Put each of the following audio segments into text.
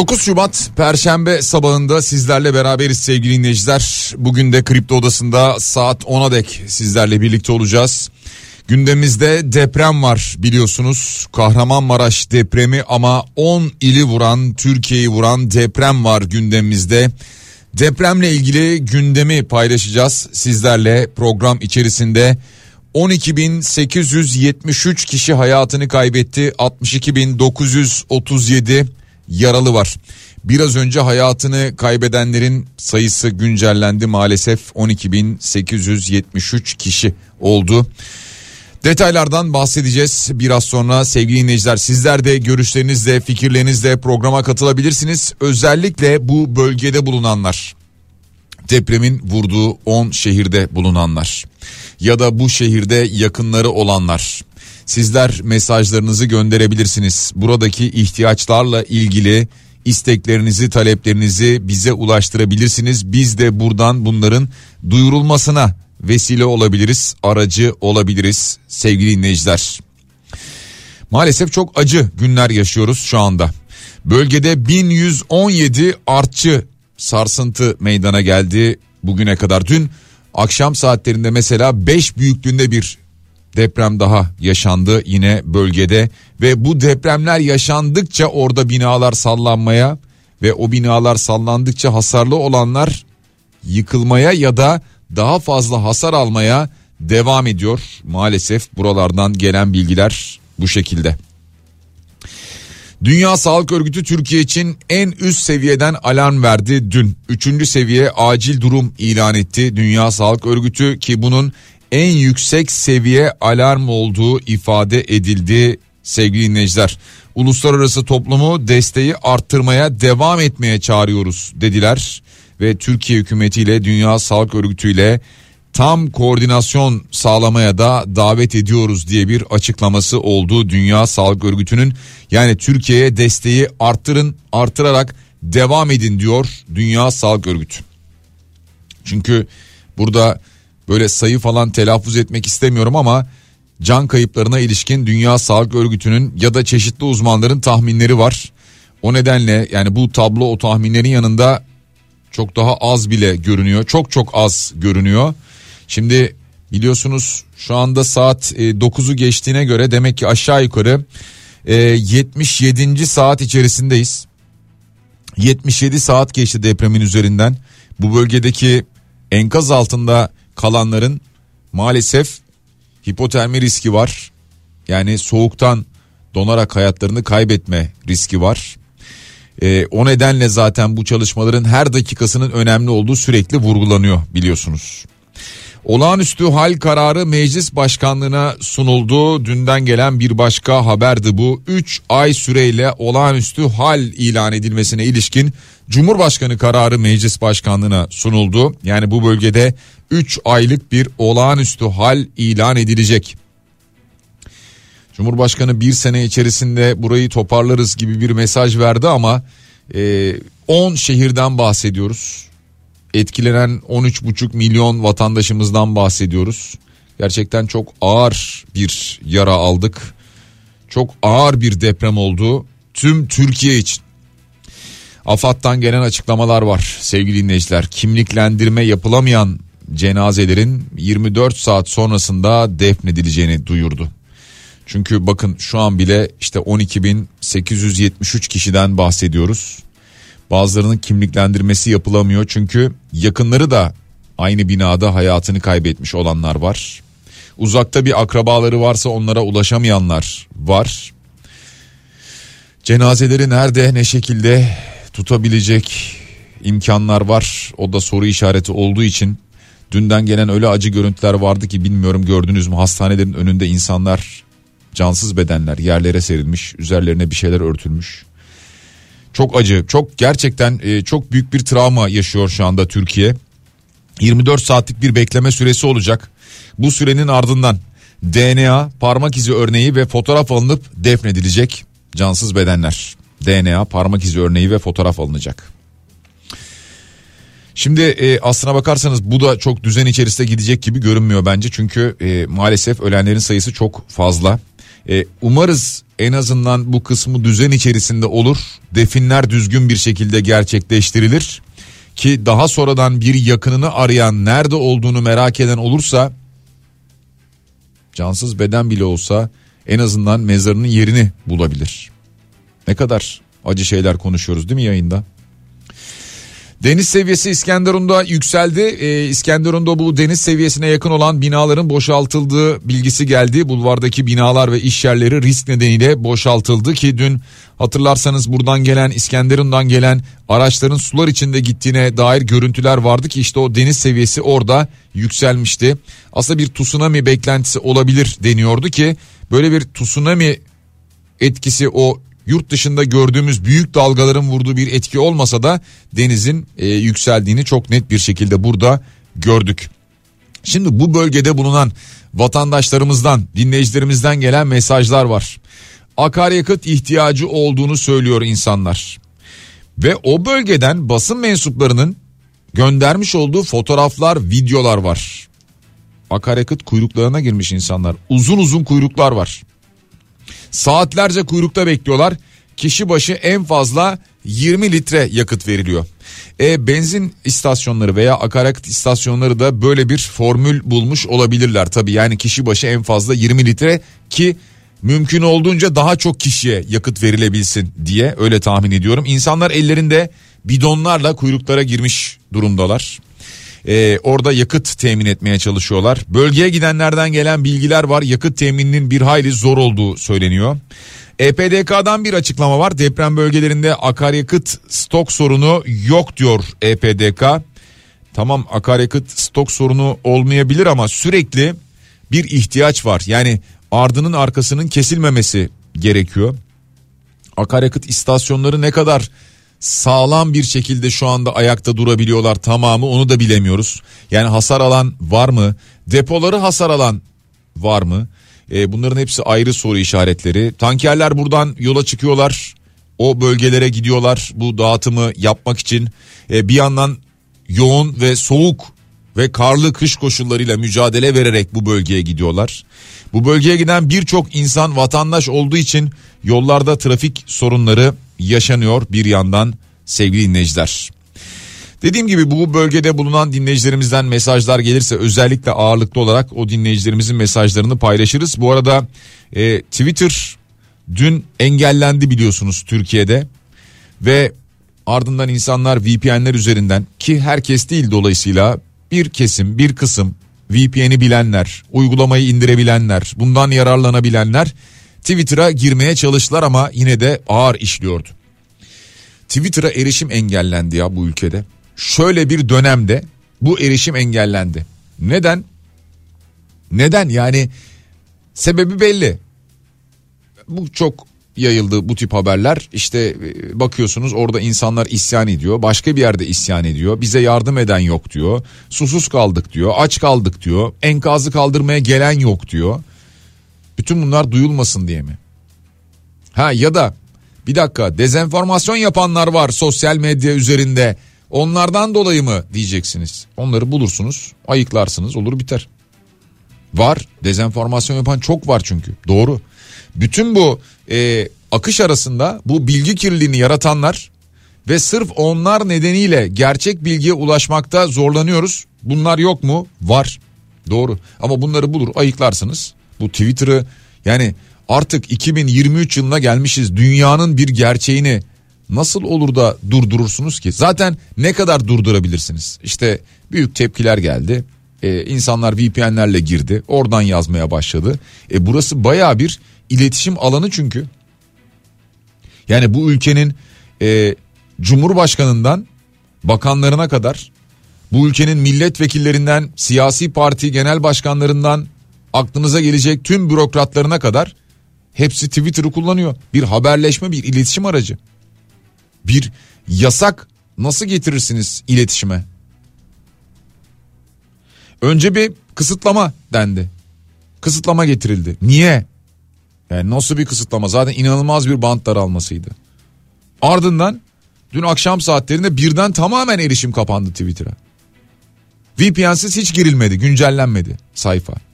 ...9 Şubat Perşembe sabahında sizlerle beraberiz sevgili dinleyiciler. Bugün de Kripto Odası'nda saat 10'a dek sizlerle birlikte olacağız. Gündemimizde deprem var biliyorsunuz. Kahramanmaraş depremi ama 10 ili vuran, Türkiye'yi vuran deprem var gündemimizde. Depremle ilgili gündemi paylaşacağız sizlerle program içerisinde. 12.873 kişi hayatını kaybetti. 62.937 yaralı var. Biraz önce hayatını kaybedenlerin sayısı güncellendi maalesef 12.873 kişi oldu. Detaylardan bahsedeceğiz biraz sonra sevgili dinleyiciler. Sizler de görüşlerinizle, fikirlerinizle programa katılabilirsiniz. Özellikle bu bölgede bulunanlar, depremin vurduğu 10 şehirde bulunanlar ya da bu şehirde yakınları olanlar. Sizler mesajlarınızı gönderebilirsiniz. Buradaki ihtiyaçlarla ilgili isteklerinizi, taleplerinizi bize ulaştırabilirsiniz. Biz de buradan bunların duyurulmasına vesile olabiliriz, aracı olabiliriz sevgili dinleyiciler. Maalesef çok acı günler yaşıyoruz şu anda. Bölgede 1117 artçı sarsıntı meydana geldi bugüne kadar. Dün akşam saatlerinde mesela 5 büyüklüğünde bir deprem daha yaşandı yine bölgede ve bu depremler yaşandıkça orada binalar sallanmaya ve o binalar sallandıkça hasarlı olanlar yıkılmaya ya da daha fazla hasar almaya devam ediyor. Maalesef buralardan gelen bilgiler bu şekilde. Dünya Sağlık Örgütü Türkiye için en üst seviyeden alarm verdi dün. Üçüncü seviye acil durum ilan etti Dünya Sağlık Örgütü ki bunun en yüksek seviye alarm olduğu ifade edildi sevgili dinleyiciler. Uluslararası toplumu desteği arttırmaya devam etmeye çağırıyoruz dediler ve Türkiye hükümetiyle Dünya Sağlık Örgütü ile tam koordinasyon sağlamaya da davet ediyoruz diye bir açıklaması oldu Dünya Sağlık Örgütü'nün. Yani Türkiye'ye desteği arttırın, artırarak devam edin diyor Dünya Sağlık Örgütü. Çünkü burada böyle sayı falan telaffuz etmek istemiyorum ama can kayıplarına ilişkin Dünya Sağlık Örgütü'nün ya da çeşitli uzmanların tahminleri var. O nedenle yani bu tablo o tahminlerin yanında çok daha az bile görünüyor. Çok çok az görünüyor. Şimdi biliyorsunuz şu anda saat 9'u geçtiğine göre demek ki aşağı yukarı 77. saat içerisindeyiz. 77 saat geçti depremin üzerinden. Bu bölgedeki enkaz altında kalanların maalesef hipotermi riski var. Yani soğuktan donarak hayatlarını kaybetme riski var. Ee, o nedenle zaten bu çalışmaların her dakikasının önemli olduğu sürekli vurgulanıyor biliyorsunuz. Olağanüstü hal kararı meclis başkanlığına sunuldu. Dünden gelen bir başka haberdi bu. 3 ay süreyle olağanüstü hal ilan edilmesine ilişkin Cumhurbaşkanı kararı meclis başkanlığına sunuldu. Yani bu bölgede 3 aylık bir olağanüstü hal ilan edilecek. Cumhurbaşkanı bir sene içerisinde burayı toparlarız gibi bir mesaj verdi ama 10 e, şehirden bahsediyoruz. Etkilenen 13,5 milyon vatandaşımızdan bahsediyoruz. Gerçekten çok ağır bir yara aldık. Çok ağır bir deprem oldu tüm Türkiye için. AFAD'dan gelen açıklamalar var sevgili dinleyiciler. Kimliklendirme yapılamayan cenazelerin 24 saat sonrasında defnedileceğini duyurdu. Çünkü bakın şu an bile işte 12.873 kişiden bahsediyoruz. Bazılarının kimliklendirmesi yapılamıyor çünkü yakınları da aynı binada hayatını kaybetmiş olanlar var. Uzakta bir akrabaları varsa onlara ulaşamayanlar var. Cenazeleri nerede ne şekilde tutabilecek imkanlar var. O da soru işareti olduğu için Dünden gelen öyle acı görüntüler vardı ki bilmiyorum gördünüz mü hastanelerin önünde insanlar cansız bedenler yerlere serilmiş üzerlerine bir şeyler örtülmüş. Çok acı çok gerçekten e, çok büyük bir travma yaşıyor şu anda Türkiye. 24 saatlik bir bekleme süresi olacak. Bu sürenin ardından DNA, parmak izi örneği ve fotoğraf alınıp defnedilecek cansız bedenler. DNA, parmak izi örneği ve fotoğraf alınacak. Şimdi e, aslına bakarsanız bu da çok düzen içerisinde gidecek gibi görünmüyor bence. Çünkü e, maalesef ölenlerin sayısı çok fazla. E, umarız en azından bu kısmı düzen içerisinde olur. Definler düzgün bir şekilde gerçekleştirilir. Ki daha sonradan bir yakınını arayan nerede olduğunu merak eden olursa cansız beden bile olsa en azından mezarının yerini bulabilir. Ne kadar acı şeyler konuşuyoruz değil mi yayında? Deniz seviyesi İskenderun'da yükseldi. Ee, İskenderun'da bu deniz seviyesine yakın olan binaların boşaltıldığı bilgisi geldi. Bulvardaki binalar ve iş yerleri risk nedeniyle boşaltıldı ki dün hatırlarsanız buradan gelen İskenderun'dan gelen araçların sular içinde gittiğine dair görüntüler vardı ki işte o deniz seviyesi orada yükselmişti. Aslında bir tsunami beklentisi olabilir deniyordu ki böyle bir tsunami etkisi o yurt dışında gördüğümüz büyük dalgaların vurduğu bir etki olmasa da denizin e, yükseldiğini çok net bir şekilde burada gördük. Şimdi bu bölgede bulunan vatandaşlarımızdan, dinleyicilerimizden gelen mesajlar var. Akaryakıt ihtiyacı olduğunu söylüyor insanlar. Ve o bölgeden basın mensuplarının göndermiş olduğu fotoğraflar, videolar var. Akaryakıt kuyruklarına girmiş insanlar. Uzun uzun kuyruklar var. Saatlerce kuyrukta bekliyorlar. Kişi başı en fazla 20 litre yakıt veriliyor. E, benzin istasyonları veya akaryakıt istasyonları da böyle bir formül bulmuş olabilirler tabii. Yani kişi başı en fazla 20 litre ki mümkün olduğunca daha çok kişiye yakıt verilebilsin diye öyle tahmin ediyorum. İnsanlar ellerinde bidonlarla kuyruklara girmiş durumdalar. Ee, orada yakıt temin etmeye çalışıyorlar. Bölgeye gidenlerden gelen bilgiler var. Yakıt temininin bir hayli zor olduğu söyleniyor. EPDK'dan bir açıklama var. Deprem bölgelerinde akaryakıt stok sorunu yok diyor EPDK. Tamam akaryakıt stok sorunu olmayabilir ama sürekli bir ihtiyaç var. Yani ardının arkasının kesilmemesi gerekiyor. Akaryakıt istasyonları ne kadar sağlam bir şekilde şu anda ayakta durabiliyorlar tamamı onu da bilemiyoruz. Yani hasar alan var mı? Depoları hasar alan var mı? E, bunların hepsi ayrı soru işaretleri. Tankerler buradan yola çıkıyorlar. O bölgelere gidiyorlar bu dağıtımı yapmak için. E, bir yandan yoğun ve soğuk ve karlı kış koşullarıyla mücadele vererek bu bölgeye gidiyorlar. Bu bölgeye giden birçok insan vatandaş olduğu için yollarda trafik sorunları yaşanıyor bir yandan sevgili dinleyiciler. Dediğim gibi bu bölgede bulunan dinleyicilerimizden mesajlar gelirse özellikle ağırlıklı olarak o dinleyicilerimizin mesajlarını paylaşırız. Bu arada e, Twitter dün engellendi biliyorsunuz Türkiye'de ve ardından insanlar VPN'ler üzerinden ki herkes değil dolayısıyla bir kesim bir kısım VPN'i bilenler uygulamayı indirebilenler bundan yararlanabilenler Twitter'a girmeye çalıştılar ama yine de ağır işliyordu. Twitter'a erişim engellendi ya bu ülkede. Şöyle bir dönemde bu erişim engellendi. Neden? Neden? Yani sebebi belli. Bu çok yayıldı bu tip haberler. İşte e, bakıyorsunuz orada insanlar isyan ediyor. Başka bir yerde isyan ediyor. Bize yardım eden yok diyor. Susuz kaldık diyor. Aç kaldık diyor. Enkazı kaldırmaya gelen yok diyor. Bütün bunlar duyulmasın diye mi? Ha ya da bir dakika dezenformasyon yapanlar var sosyal medya üzerinde. Onlardan dolayı mı diyeceksiniz. Onları bulursunuz, ayıklarsınız, olur biter. Var, dezenformasyon yapan çok var çünkü. Doğru. Bütün bu e, akış arasında bu bilgi kirliliğini yaratanlar ve sırf onlar nedeniyle gerçek bilgiye ulaşmakta zorlanıyoruz. Bunlar yok mu? Var. Doğru. Ama bunları bulur, ayıklarsınız. Bu Twitter'ı yani artık 2023 yılına gelmişiz. Dünyanın bir gerçeğini nasıl olur da durdurursunuz ki? Zaten ne kadar durdurabilirsiniz? İşte büyük tepkiler geldi. Ee, insanlar VPN'lerle girdi. Oradan yazmaya başladı. E burası baya bir iletişim alanı çünkü. Yani bu ülkenin e, Cumhurbaşkanından bakanlarına kadar Bu ülkenin milletvekillerinden, siyasi parti genel başkanlarından aklınıza gelecek tüm bürokratlarına kadar hepsi Twitter'ı kullanıyor. Bir haberleşme, bir iletişim aracı. Bir yasak nasıl getirirsiniz iletişime? Önce bir kısıtlama dendi. Kısıtlama getirildi. Niye? Yani nasıl bir kısıtlama? Zaten inanılmaz bir bant daralmasıydı. Ardından dün akşam saatlerinde birden tamamen erişim kapandı Twitter'a. VPN'siz hiç girilmedi, güncellenmedi sayfa.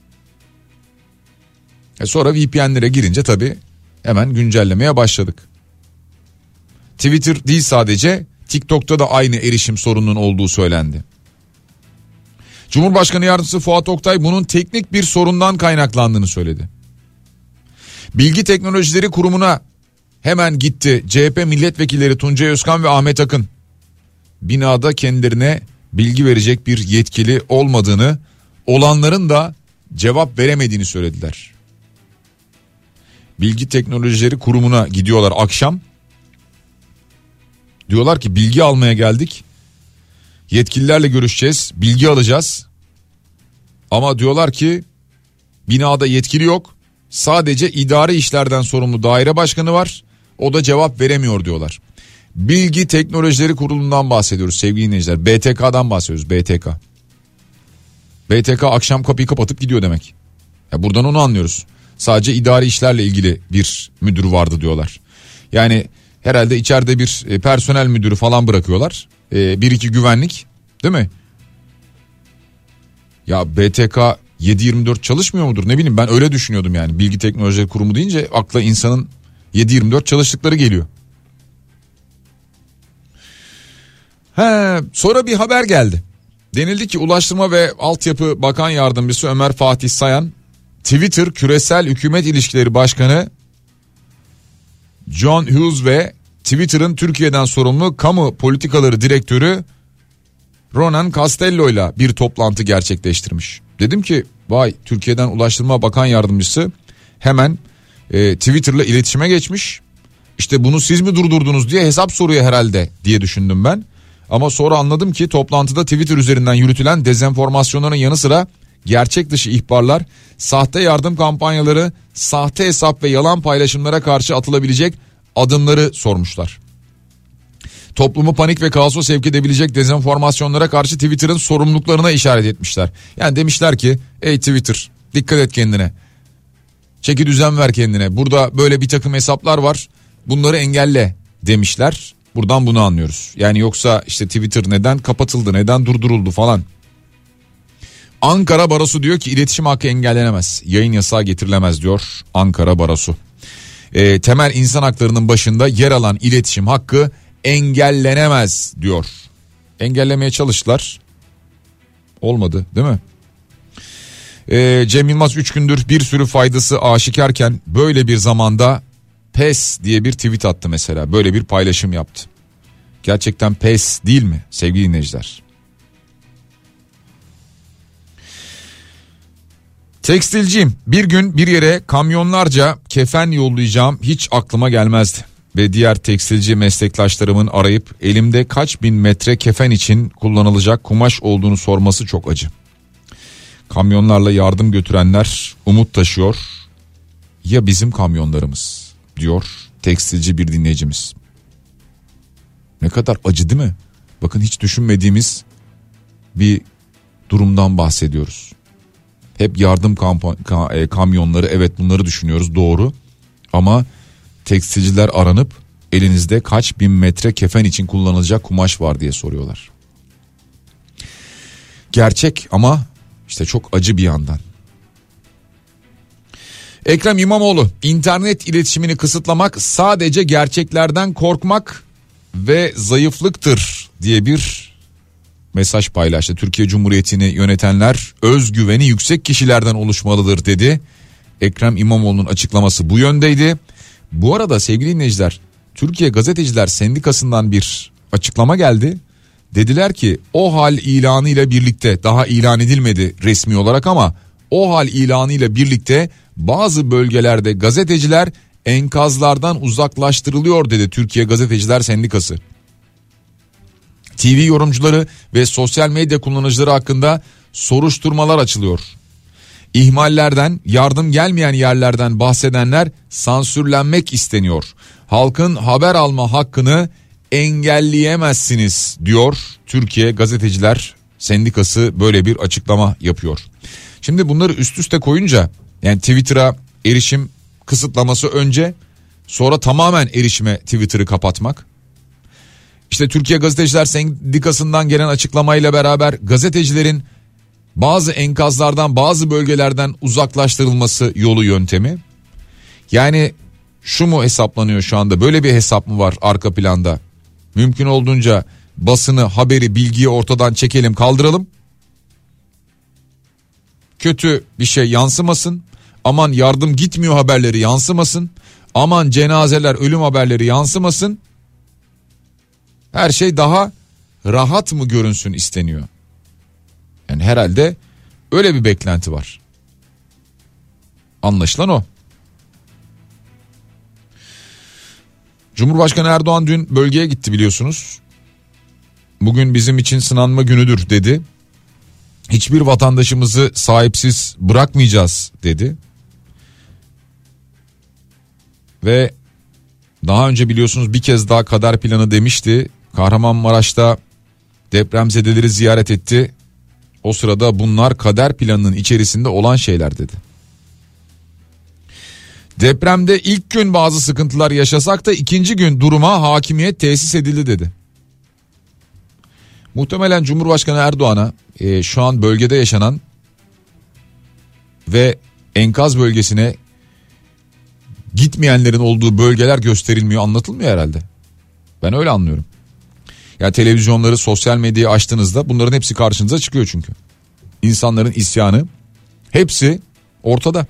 E sonra VPN'lere girince tabii hemen güncellemeye başladık. Twitter değil sadece TikTok'ta da aynı erişim sorununun olduğu söylendi. Cumhurbaşkanı Yardımcısı Fuat Oktay bunun teknik bir sorundan kaynaklandığını söyledi. Bilgi Teknolojileri Kurumu'na hemen gitti CHP milletvekilleri Tuncay Özkan ve Ahmet Akın. Binada kendilerine bilgi verecek bir yetkili olmadığını, olanların da cevap veremediğini söylediler. Bilgi Teknolojileri Kurumu'na gidiyorlar akşam. Diyorlar ki bilgi almaya geldik. Yetkililerle görüşeceğiz, bilgi alacağız. Ama diyorlar ki binada yetkili yok. Sadece idari işlerden sorumlu daire başkanı var. O da cevap veremiyor diyorlar. Bilgi Teknolojileri Kurulu'ndan bahsediyoruz sevgili dinleyiciler. BTK'dan bahsediyoruz BTK. BTK akşam kapıyı kapatıp gidiyor demek. Ya buradan onu anlıyoruz. Sadece idari işlerle ilgili bir müdür vardı diyorlar. Yani herhalde içeride bir e, personel müdürü falan bırakıyorlar. E, bir iki güvenlik değil mi? Ya BTK 7-24 çalışmıyor mudur ne bileyim ben öyle düşünüyordum yani. Bilgi Teknolojileri Kurumu deyince akla insanın 7-24 çalıştıkları geliyor. He, sonra bir haber geldi. Denildi ki Ulaştırma ve Altyapı Bakan Yardımcısı Ömer Fatih Sayan Twitter Küresel Hükümet İlişkileri Başkanı John Hughes ve Twitter'ın Türkiye'den sorumlu kamu politikaları direktörü Ronan Castello ile bir toplantı gerçekleştirmiş. Dedim ki vay Türkiye'den Ulaştırma Bakan Yardımcısı hemen e, Twitter'la iletişime geçmiş. İşte bunu siz mi durdurdunuz diye hesap soruyor herhalde diye düşündüm ben. Ama sonra anladım ki toplantıda Twitter üzerinden yürütülen dezenformasyonların yanı sıra gerçek dışı ihbarlar, sahte yardım kampanyaları, sahte hesap ve yalan paylaşımlara karşı atılabilecek adımları sormuşlar. Toplumu panik ve kaosa sevk edebilecek dezenformasyonlara karşı Twitter'ın sorumluluklarına işaret etmişler. Yani demişler ki ey Twitter dikkat et kendine. Çeki düzen ver kendine. Burada böyle bir takım hesaplar var. Bunları engelle demişler. Buradan bunu anlıyoruz. Yani yoksa işte Twitter neden kapatıldı, neden durduruldu falan. Ankara Barosu diyor ki iletişim hakkı engellenemez. Yayın yasağı getirilemez diyor Ankara Barosu. E, temel insan haklarının başında yer alan iletişim hakkı engellenemez diyor. Engellemeye çalıştılar. Olmadı değil mi? E, Cem Yılmaz 3 gündür bir sürü faydası aşikarken böyle bir zamanda pes diye bir tweet attı mesela. Böyle bir paylaşım yaptı. Gerçekten pes değil mi sevgili dinleyiciler? Tekstilciyim. Bir gün bir yere kamyonlarca kefen yollayacağım hiç aklıma gelmezdi. Ve diğer tekstilci meslektaşlarımın arayıp elimde kaç bin metre kefen için kullanılacak kumaş olduğunu sorması çok acı. Kamyonlarla yardım götürenler umut taşıyor. Ya bizim kamyonlarımız diyor tekstilci bir dinleyicimiz. Ne kadar acı değil mi? Bakın hiç düşünmediğimiz bir durumdan bahsediyoruz. Hep yardım e, kamyonları evet bunları düşünüyoruz doğru. Ama tekstilciler aranıp elinizde kaç bin metre kefen için kullanılacak kumaş var diye soruyorlar. Gerçek ama işte çok acı bir yandan. Ekrem İmamoğlu internet iletişimini kısıtlamak sadece gerçeklerden korkmak ve zayıflıktır diye bir mesaj paylaştı. Türkiye Cumhuriyeti'ni yönetenler özgüveni yüksek kişilerden oluşmalıdır dedi. Ekrem İmamoğlu'nun açıklaması bu yöndeydi. Bu arada sevgili dinleyiciler Türkiye Gazeteciler Sendikası'ndan bir açıklama geldi. Dediler ki o hal ilanı ile birlikte daha ilan edilmedi resmi olarak ama o hal ilanı ile birlikte bazı bölgelerde gazeteciler enkazlardan uzaklaştırılıyor dedi Türkiye Gazeteciler Sendikası. TV yorumcuları ve sosyal medya kullanıcıları hakkında soruşturmalar açılıyor. İhmallerden, yardım gelmeyen yerlerden bahsedenler sansürlenmek isteniyor. Halkın haber alma hakkını engelleyemezsiniz diyor Türkiye Gazeteciler Sendikası böyle bir açıklama yapıyor. Şimdi bunları üst üste koyunca yani Twitter'a erişim kısıtlaması önce sonra tamamen erişime Twitter'ı kapatmak. İşte Türkiye Gazeteciler Sendikası'ndan gelen açıklamayla beraber gazetecilerin bazı enkazlardan bazı bölgelerden uzaklaştırılması yolu yöntemi. Yani şu mu hesaplanıyor şu anda böyle bir hesap mı var arka planda? Mümkün olduğunca basını, haberi, bilgiyi ortadan çekelim, kaldıralım. Kötü bir şey yansımasın. Aman yardım gitmiyor haberleri yansımasın. Aman cenazeler, ölüm haberleri yansımasın. Her şey daha rahat mı görünsün isteniyor. Yani herhalde öyle bir beklenti var. Anlaşılan o. Cumhurbaşkanı Erdoğan dün bölgeye gitti biliyorsunuz. Bugün bizim için sınanma günüdür dedi. Hiçbir vatandaşımızı sahipsiz bırakmayacağız dedi. Ve daha önce biliyorsunuz bir kez daha kader planı demişti. Kahramanmaraş'ta depremzedeleri ziyaret etti. O sırada bunlar kader planının içerisinde olan şeyler dedi. Depremde ilk gün bazı sıkıntılar yaşasak da ikinci gün duruma hakimiyet tesis edildi dedi. Muhtemelen Cumhurbaşkanı Erdoğan'a e, şu an bölgede yaşanan ve enkaz bölgesine gitmeyenlerin olduğu bölgeler gösterilmiyor anlatılmıyor herhalde. Ben öyle anlıyorum. Ya televizyonları sosyal medyayı açtığınızda bunların hepsi karşınıza çıkıyor çünkü. İnsanların isyanı hepsi ortada.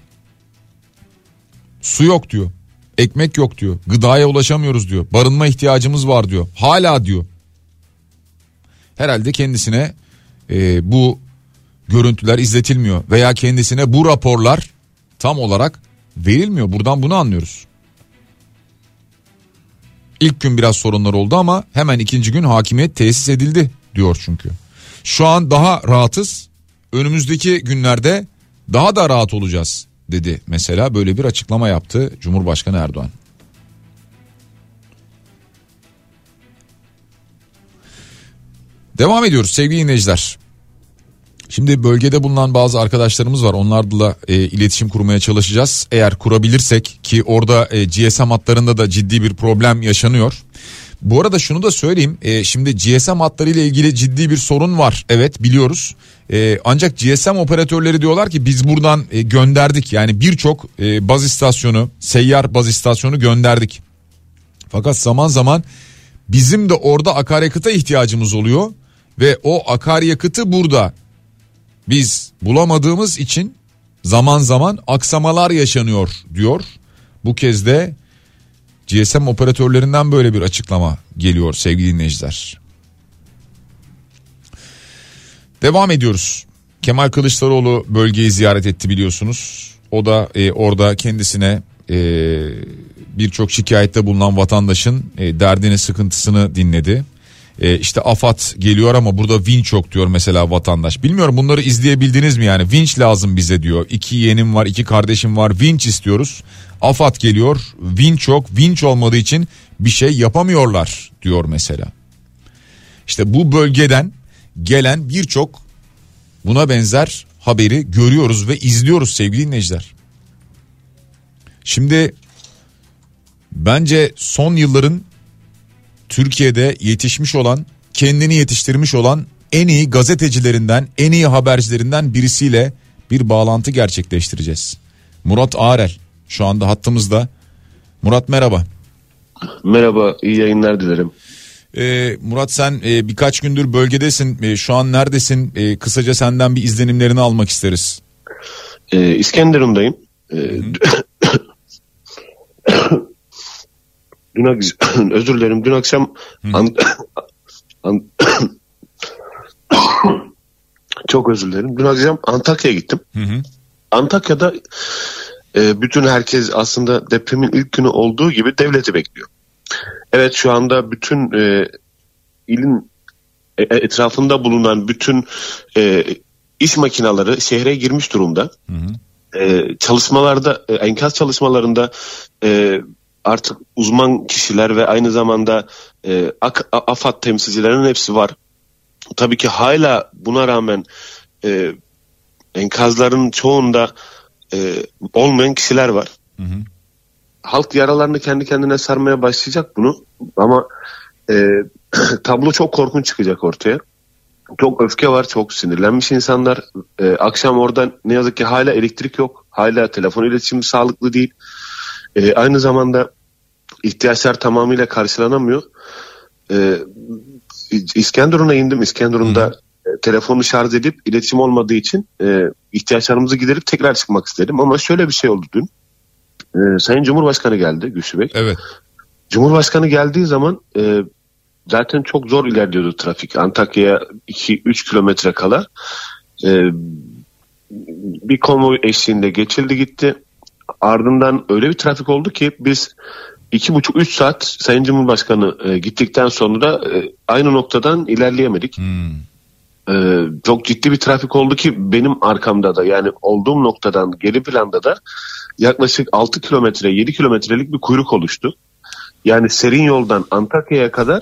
Su yok diyor. Ekmek yok diyor. Gıdaya ulaşamıyoruz diyor. Barınma ihtiyacımız var diyor. Hala diyor. Herhalde kendisine e, bu görüntüler izletilmiyor veya kendisine bu raporlar tam olarak verilmiyor. Buradan bunu anlıyoruz. İlk gün biraz sorunlar oldu ama hemen ikinci gün hakimiyet tesis edildi diyor çünkü. Şu an daha rahatız. Önümüzdeki günlerde daha da rahat olacağız dedi mesela böyle bir açıklama yaptı Cumhurbaşkanı Erdoğan. Devam ediyoruz sevgili dinleyiciler. Şimdi bölgede bulunan bazı arkadaşlarımız var. Onlarla e, iletişim kurmaya çalışacağız. Eğer kurabilirsek ki orada e, GSM hatlarında da ciddi bir problem yaşanıyor. Bu arada şunu da söyleyeyim. E, şimdi GSM hatları ile ilgili ciddi bir sorun var. Evet biliyoruz. E, ancak GSM operatörleri diyorlar ki biz buradan e, gönderdik. Yani birçok e, baz istasyonu, seyyar baz istasyonu gönderdik. Fakat zaman zaman bizim de orada akaryakıta ihtiyacımız oluyor ve o akaryakıtı burada biz bulamadığımız için zaman zaman aksamalar yaşanıyor diyor. Bu kez de GSM operatörlerinden böyle bir açıklama geliyor sevgili dinleyiciler. Devam ediyoruz. Kemal Kılıçdaroğlu bölgeyi ziyaret etti biliyorsunuz. O da e, orada kendisine e, birçok şikayette bulunan vatandaşın e, derdini sıkıntısını dinledi. E, işte AFAD geliyor ama burada vinç yok diyor mesela vatandaş. Bilmiyorum bunları izleyebildiniz mi yani vinç lazım bize diyor. İki yeğenim var iki kardeşim var vinç istiyoruz. AFAD geliyor vinç yok vinç olmadığı için bir şey yapamıyorlar diyor mesela. İşte bu bölgeden gelen birçok buna benzer haberi görüyoruz ve izliyoruz sevgili dinleyiciler. Şimdi bence son yılların Türkiye'de yetişmiş olan, kendini yetiştirmiş olan en iyi gazetecilerinden, en iyi habercilerinden birisiyle bir bağlantı gerçekleştireceğiz. Murat Ağrel şu anda hattımızda. Murat merhaba. Merhaba, iyi yayınlar dilerim. Ee, Murat sen e, birkaç gündür bölgedesin. E, şu an neredesin? E, kısaca senden bir izlenimlerini almak isteriz. Ee, İskenderun'dayım. Ee, dün özür dilerim. Dün akşam an- an- çok özür dilerim. Dün akşam Antakya'ya gittim. Hı hı. Antakya'da e, bütün herkes aslında depremin ilk günü olduğu gibi devleti bekliyor. Evet şu anda bütün e, ilin e, etrafında bulunan bütün e, iş makinaları şehre girmiş durumda. Hı hı. E, çalışmalarda e, enkaz çalışmalarında e, artık uzman kişiler ve aynı zamanda e, AFAD temsilcilerinin hepsi var. Tabii ki hala buna rağmen e, enkazların çoğunda e, olmayan kişiler var. Hı hı. Halk yaralarını kendi kendine sarmaya başlayacak bunu ama e, tablo çok korkunç çıkacak ortaya. Çok öfke var, çok sinirlenmiş insanlar. E, akşam orada ne yazık ki hala elektrik yok. Hala telefon iletişimi sağlıklı değil. E, aynı zamanda ihtiyaçlar tamamıyla karşılanamıyor. E, İskenderun'a indim. İskenderun'da e, telefonu şarj edip iletişim olmadığı için e, ihtiyaçlarımızı giderip tekrar çıkmak istedim. Ama şöyle bir şey oldu dün. E, Sayın Cumhurbaşkanı geldi Güçlü Bey. Evet. Cumhurbaşkanı geldiği zaman e, zaten çok zor ilerliyordu trafik. Antakya'ya 2-3 kilometre kala. E, bir konvoy eşliğinde geçildi gitti. Ardından öyle bir trafik oldu ki biz iki buçuk üç saat Sayın Cumhurbaşkanı e, gittikten sonra e, aynı noktadan ilerleyemedik. Hmm. E, çok ciddi bir trafik oldu ki benim arkamda da yani olduğum noktadan geri planda da yaklaşık 6 kilometre 7 kilometrelik bir kuyruk oluştu. Yani serin yoldan Antakya'ya kadar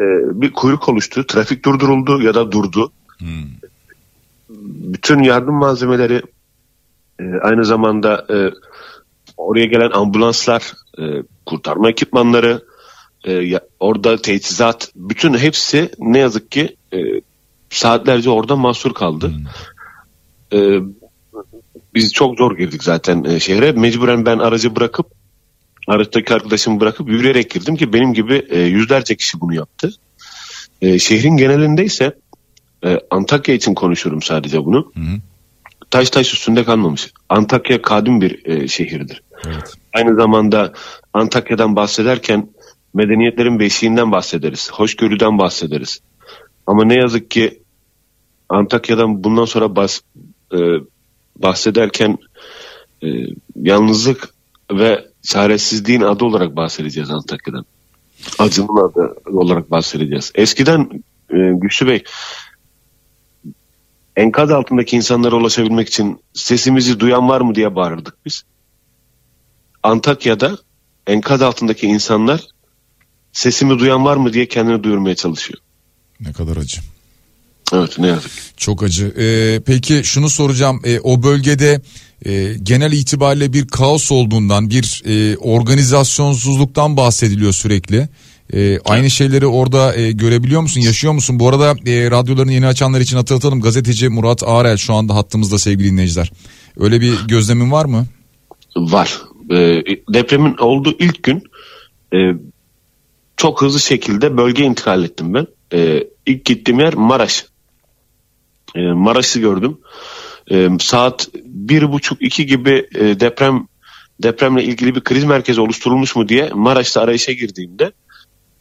e, bir kuyruk oluştu. Trafik durduruldu ya da durdu. Hmm. Bütün yardım malzemeleri e, aynı zamanda e, oraya gelen ambulanslar, e, kurtarma ekipmanları, e, orada teçhizat, bütün hepsi ne yazık ki e, saatlerce orada mahsur kaldı. Hmm. E, biz çok zor girdik zaten e, şehre. Mecburen ben aracı bırakıp araçtaki arkadaşımı bırakıp yürüyerek girdim ki benim gibi e, yüzlerce kişi bunu yaptı. E, şehrin genelinde ise e, Antakya için konuşuyorum sadece bunu. Hı hı. Taş taş üstünde kalmamış. Antakya kadim bir e, şehirdir. Evet. Aynı zamanda Antakya'dan bahsederken medeniyetlerin beşiğinden bahsederiz. Hoşgörüden bahsederiz. Ama ne yazık ki Antakya'dan bundan sonra bahs e, bahsederken e, yalnızlık ve çaresizliğin adı olarak bahsedeceğiz Antakya'dan. Acının adı olarak bahsedeceğiz. Eskiden e, Güçlü Bey enkaz altındaki insanlara ulaşabilmek için sesimizi duyan var mı diye bağırırdık biz. Antakya'da enkaz altındaki insanlar sesimi duyan var mı diye kendini duyurmaya çalışıyor. Ne kadar acı. Evet ne yazık. Çok acı. Ee, peki şunu soracağım. Ee, o bölgede e, genel itibariyle bir kaos olduğundan, bir e, organizasyonsuzluktan bahsediliyor sürekli. E, aynı şeyleri orada e, görebiliyor musun, yaşıyor musun? Bu arada e, radyolarını yeni açanlar için hatırlatalım. Gazeteci Murat Ağrel şu anda hattımızda sevgili dinleyiciler. Öyle bir gözlemin var mı? Var. E, depremin olduğu ilk gün e, çok hızlı şekilde bölge intikal ettim ben. E, ilk gittiğim yer Maraş. E, Maraş'ı gördüm. E, saat bir buçuk iki gibi e, deprem depremle ilgili bir kriz merkezi oluşturulmuş mu diye Maraş'ta arayışa girdiğimde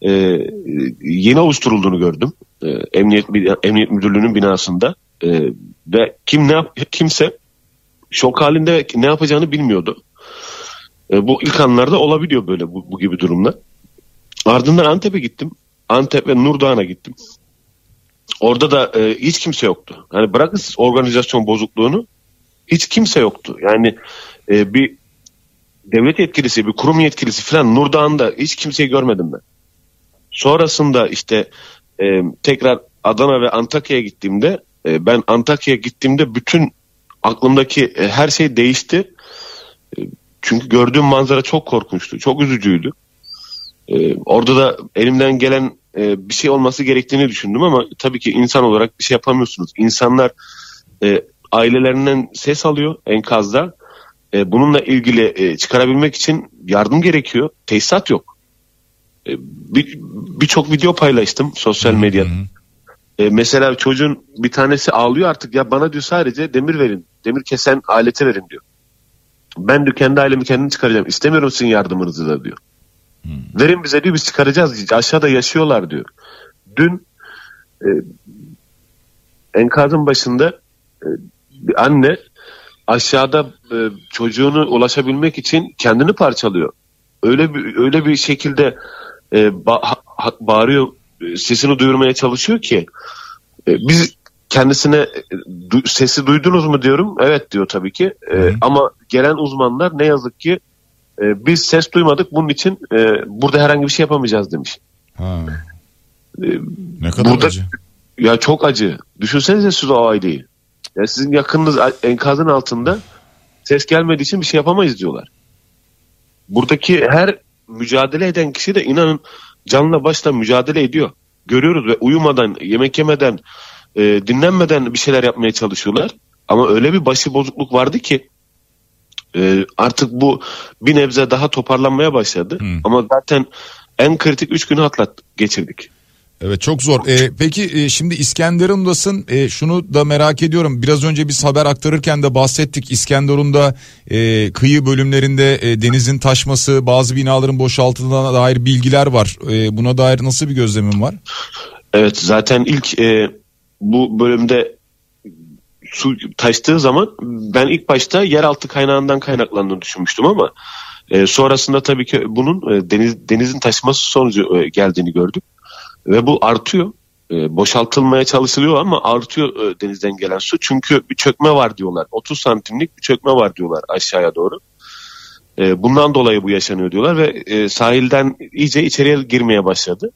e, yeni oluşturulduğunu gördüm. E, Emniyet Emniyet Müdürlüğü'nün binasında e, ve kim ne yap, kimse şok halinde ne yapacağını bilmiyordu. E, bu ilk anlarda olabiliyor böyle bu, bu gibi durumlar. Ardından Antep'e gittim. Antep ve Nurdağ'a gittim. Orada da e, hiç kimse yoktu. Hani bırakın siz organizasyon bozukluğunu hiç kimse yoktu. Yani e, bir devlet yetkilisi, bir kurum yetkilisi falan Nurdağ'ında hiç kimseyi görmedim ben. Sonrasında işte e, tekrar Adana ve Antakya'ya gittiğimde e, ben Antakya'ya gittiğimde bütün aklımdaki e, her şey değişti. E, çünkü gördüğüm manzara çok korkunçtu, çok üzücüydü. E, orada da elimden gelen e, bir şey olması gerektiğini düşündüm ama tabii ki insan olarak bir şey yapamıyorsunuz. İnsanlar e, ailelerinden ses alıyor enkazda. E, bununla ilgili e, çıkarabilmek için yardım gerekiyor. Tesisat yok. E, Birçok bir video paylaştım sosyal medyada. E, mesela çocuğun bir tanesi ağlıyor artık ya bana diyor sadece demir verin. Demir kesen aleti verin diyor. Ben diyor kendi ailemi kendim çıkaracağım. İstemiyorum sizin yardımınızı da diyor. Hmm. Verin bize diyor biz çıkaracağız. Aşağıda yaşıyorlar diyor. Dün e, enkazın başında e, bir anne aşağıda e, çocuğunu ulaşabilmek için kendini parçalıyor. Öyle bir öyle bir şekilde e, ba, ha, bağırıyor e, sesini duyurmaya çalışıyor ki e, biz kendisine e, du- sesi duydunuz mu diyorum. Evet diyor tabii ki. E, Hı. ama gelen uzmanlar ne yazık ki e, biz ses duymadık bunun için e, burada herhangi bir şey yapamayacağız demiş. Ha. E, Ne kadar Burada- acı. ya çok acı. Düşünsenize siz o aileyi. Ya sizin yakınınız enkazın altında ses gelmediği için bir şey yapamayız diyorlar. Buradaki her mücadele eden kişi de inanın canla başla mücadele ediyor. Görüyoruz ve uyumadan, yemek yemeden, e, dinlenmeden bir şeyler yapmaya çalışıyorlar. Ama öyle bir başı bozukluk vardı ki e, artık bu bir nebze daha toparlanmaya başladı. Hı. Ama zaten en kritik 3 günü atlat geçirdik. Evet çok zor. Ee, peki e, şimdi İskenderun'dasın. E, şunu da merak ediyorum. Biraz önce biz haber aktarırken de bahsettik. İskenderun'da e, kıyı bölümlerinde e, denizin taşması, bazı binaların boşaltıldığına dair bilgiler var. E, buna dair nasıl bir gözlemin var? Evet zaten ilk e, bu bölümde su taştığı zaman ben ilk başta yeraltı kaynağından kaynaklandığını düşünmüştüm ama e, sonrasında tabii ki bunun e, deniz denizin taşması sonucu e, geldiğini gördük ve bu artıyor. E, boşaltılmaya çalışılıyor ama artıyor e, denizden gelen su çünkü bir çökme var diyorlar. 30 santimlik bir çökme var diyorlar aşağıya doğru. E, bundan dolayı bu yaşanıyor diyorlar ve e, sahilden iyice içeriye girmeye başladı.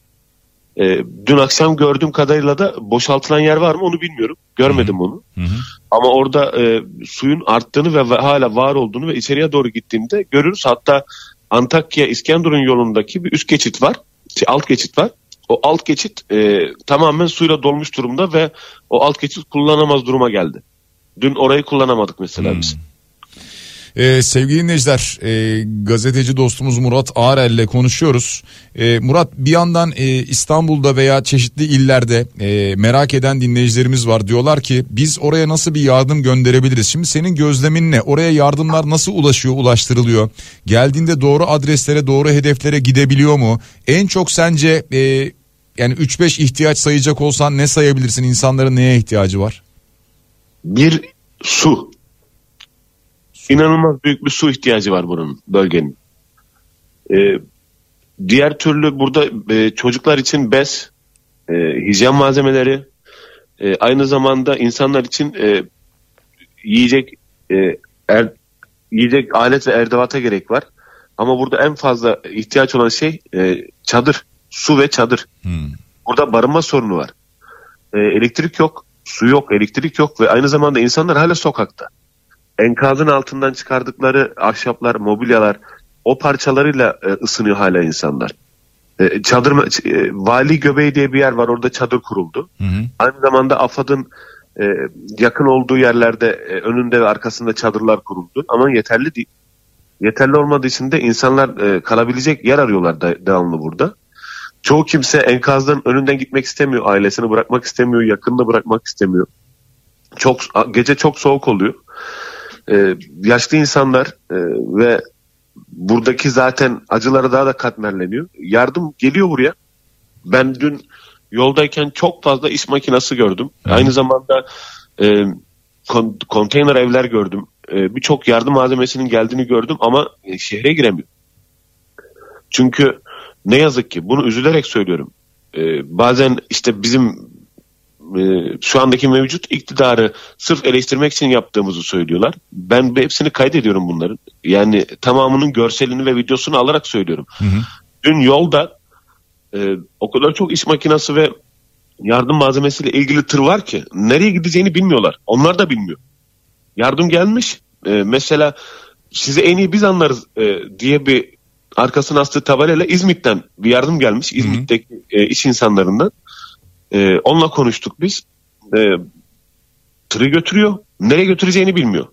E, dün akşam gördüğüm kadarıyla da boşaltılan yer var mı onu bilmiyorum. Görmedim onu. Hı hı. Ama orada e, suyun arttığını ve, hala var olduğunu ve içeriye doğru gittiğimde görürüz. Hatta Antakya İskenderun yolundaki bir üst geçit var. Şey, alt geçit var. O alt geçit e, tamamen suyla dolmuş durumda ve o alt geçit kullanamaz duruma geldi. Dün orayı kullanamadık mesela biz. Ee, sevgili dinleyiciler e, gazeteci dostumuz Murat Ağrel ile konuşuyoruz. E, Murat bir yandan e, İstanbul'da veya çeşitli illerde e, merak eden dinleyicilerimiz var. Diyorlar ki biz oraya nasıl bir yardım gönderebiliriz? Şimdi senin gözlemin ne? Oraya yardımlar nasıl ulaşıyor, ulaştırılıyor? Geldiğinde doğru adreslere, doğru hedeflere gidebiliyor mu? En çok sence e, yani 3-5 ihtiyaç sayacak olsan ne sayabilirsin? İnsanların neye ihtiyacı var? Bir su. İnanılmaz büyük bir su ihtiyacı var buranın bölgenin. Ee, diğer türlü burada e, çocuklar için bez, e, hijyen malzemeleri, e, aynı zamanda insanlar için e, yiyecek e, er, yiyecek alet ve erdivata gerek var. Ama burada en fazla ihtiyaç olan şey e, çadır, su ve çadır. Hmm. Burada barınma sorunu var. E, elektrik yok, su yok, elektrik yok ve aynı zamanda insanlar hala sokakta. Enkazın altından çıkardıkları ahşaplar, mobilyalar o parçalarıyla e, ısınıyor hala insanlar. E, çadır e, Vali Göbeği diye bir yer var orada çadır kuruldu. Hı hı. Aynı zamanda AFAD'ın e, yakın olduğu yerlerde e, önünde ve arkasında çadırlar kuruldu ama yeterli değil. Yeterli olmadığı için de insanlar e, kalabilecek yer arıyorlar da, devamlı burada. Çoğu kimse enkazdan önünden gitmek istemiyor, ailesini bırakmak istemiyor, yakınını bırakmak istemiyor. Çok gece çok soğuk oluyor. E, yaşlı insanlar e, ve buradaki zaten acıları daha da katmerleniyor. Yardım geliyor buraya. Ben dün yoldayken çok fazla iş makinası gördüm. Aynı zamanda e, kon- konteyner evler gördüm. E, Birçok yardım malzemesinin geldiğini gördüm ama e, şehre giremiyor. Çünkü ne yazık ki bunu üzülerek söylüyorum. E, bazen işte bizim e, şu andaki mevcut iktidarı sırf eleştirmek için yaptığımızı söylüyorlar. Ben hepsini kaydediyorum bunların. Yani tamamının görselini ve videosunu alarak söylüyorum. Hı hı. Dün yolda e, o kadar çok iş makinası ve yardım malzemesiyle ilgili tır var ki nereye gideceğini bilmiyorlar. Onlar da bilmiyor. Yardım gelmiş. E, mesela sizi en iyi biz anlarız e, diye bir arkasına astığı tabelayla İzmit'ten bir yardım gelmiş. İzmit'teki e, iş insanlarından. E, onunla konuştuk biz. E, tırı götürüyor. Nereye götüreceğini bilmiyor.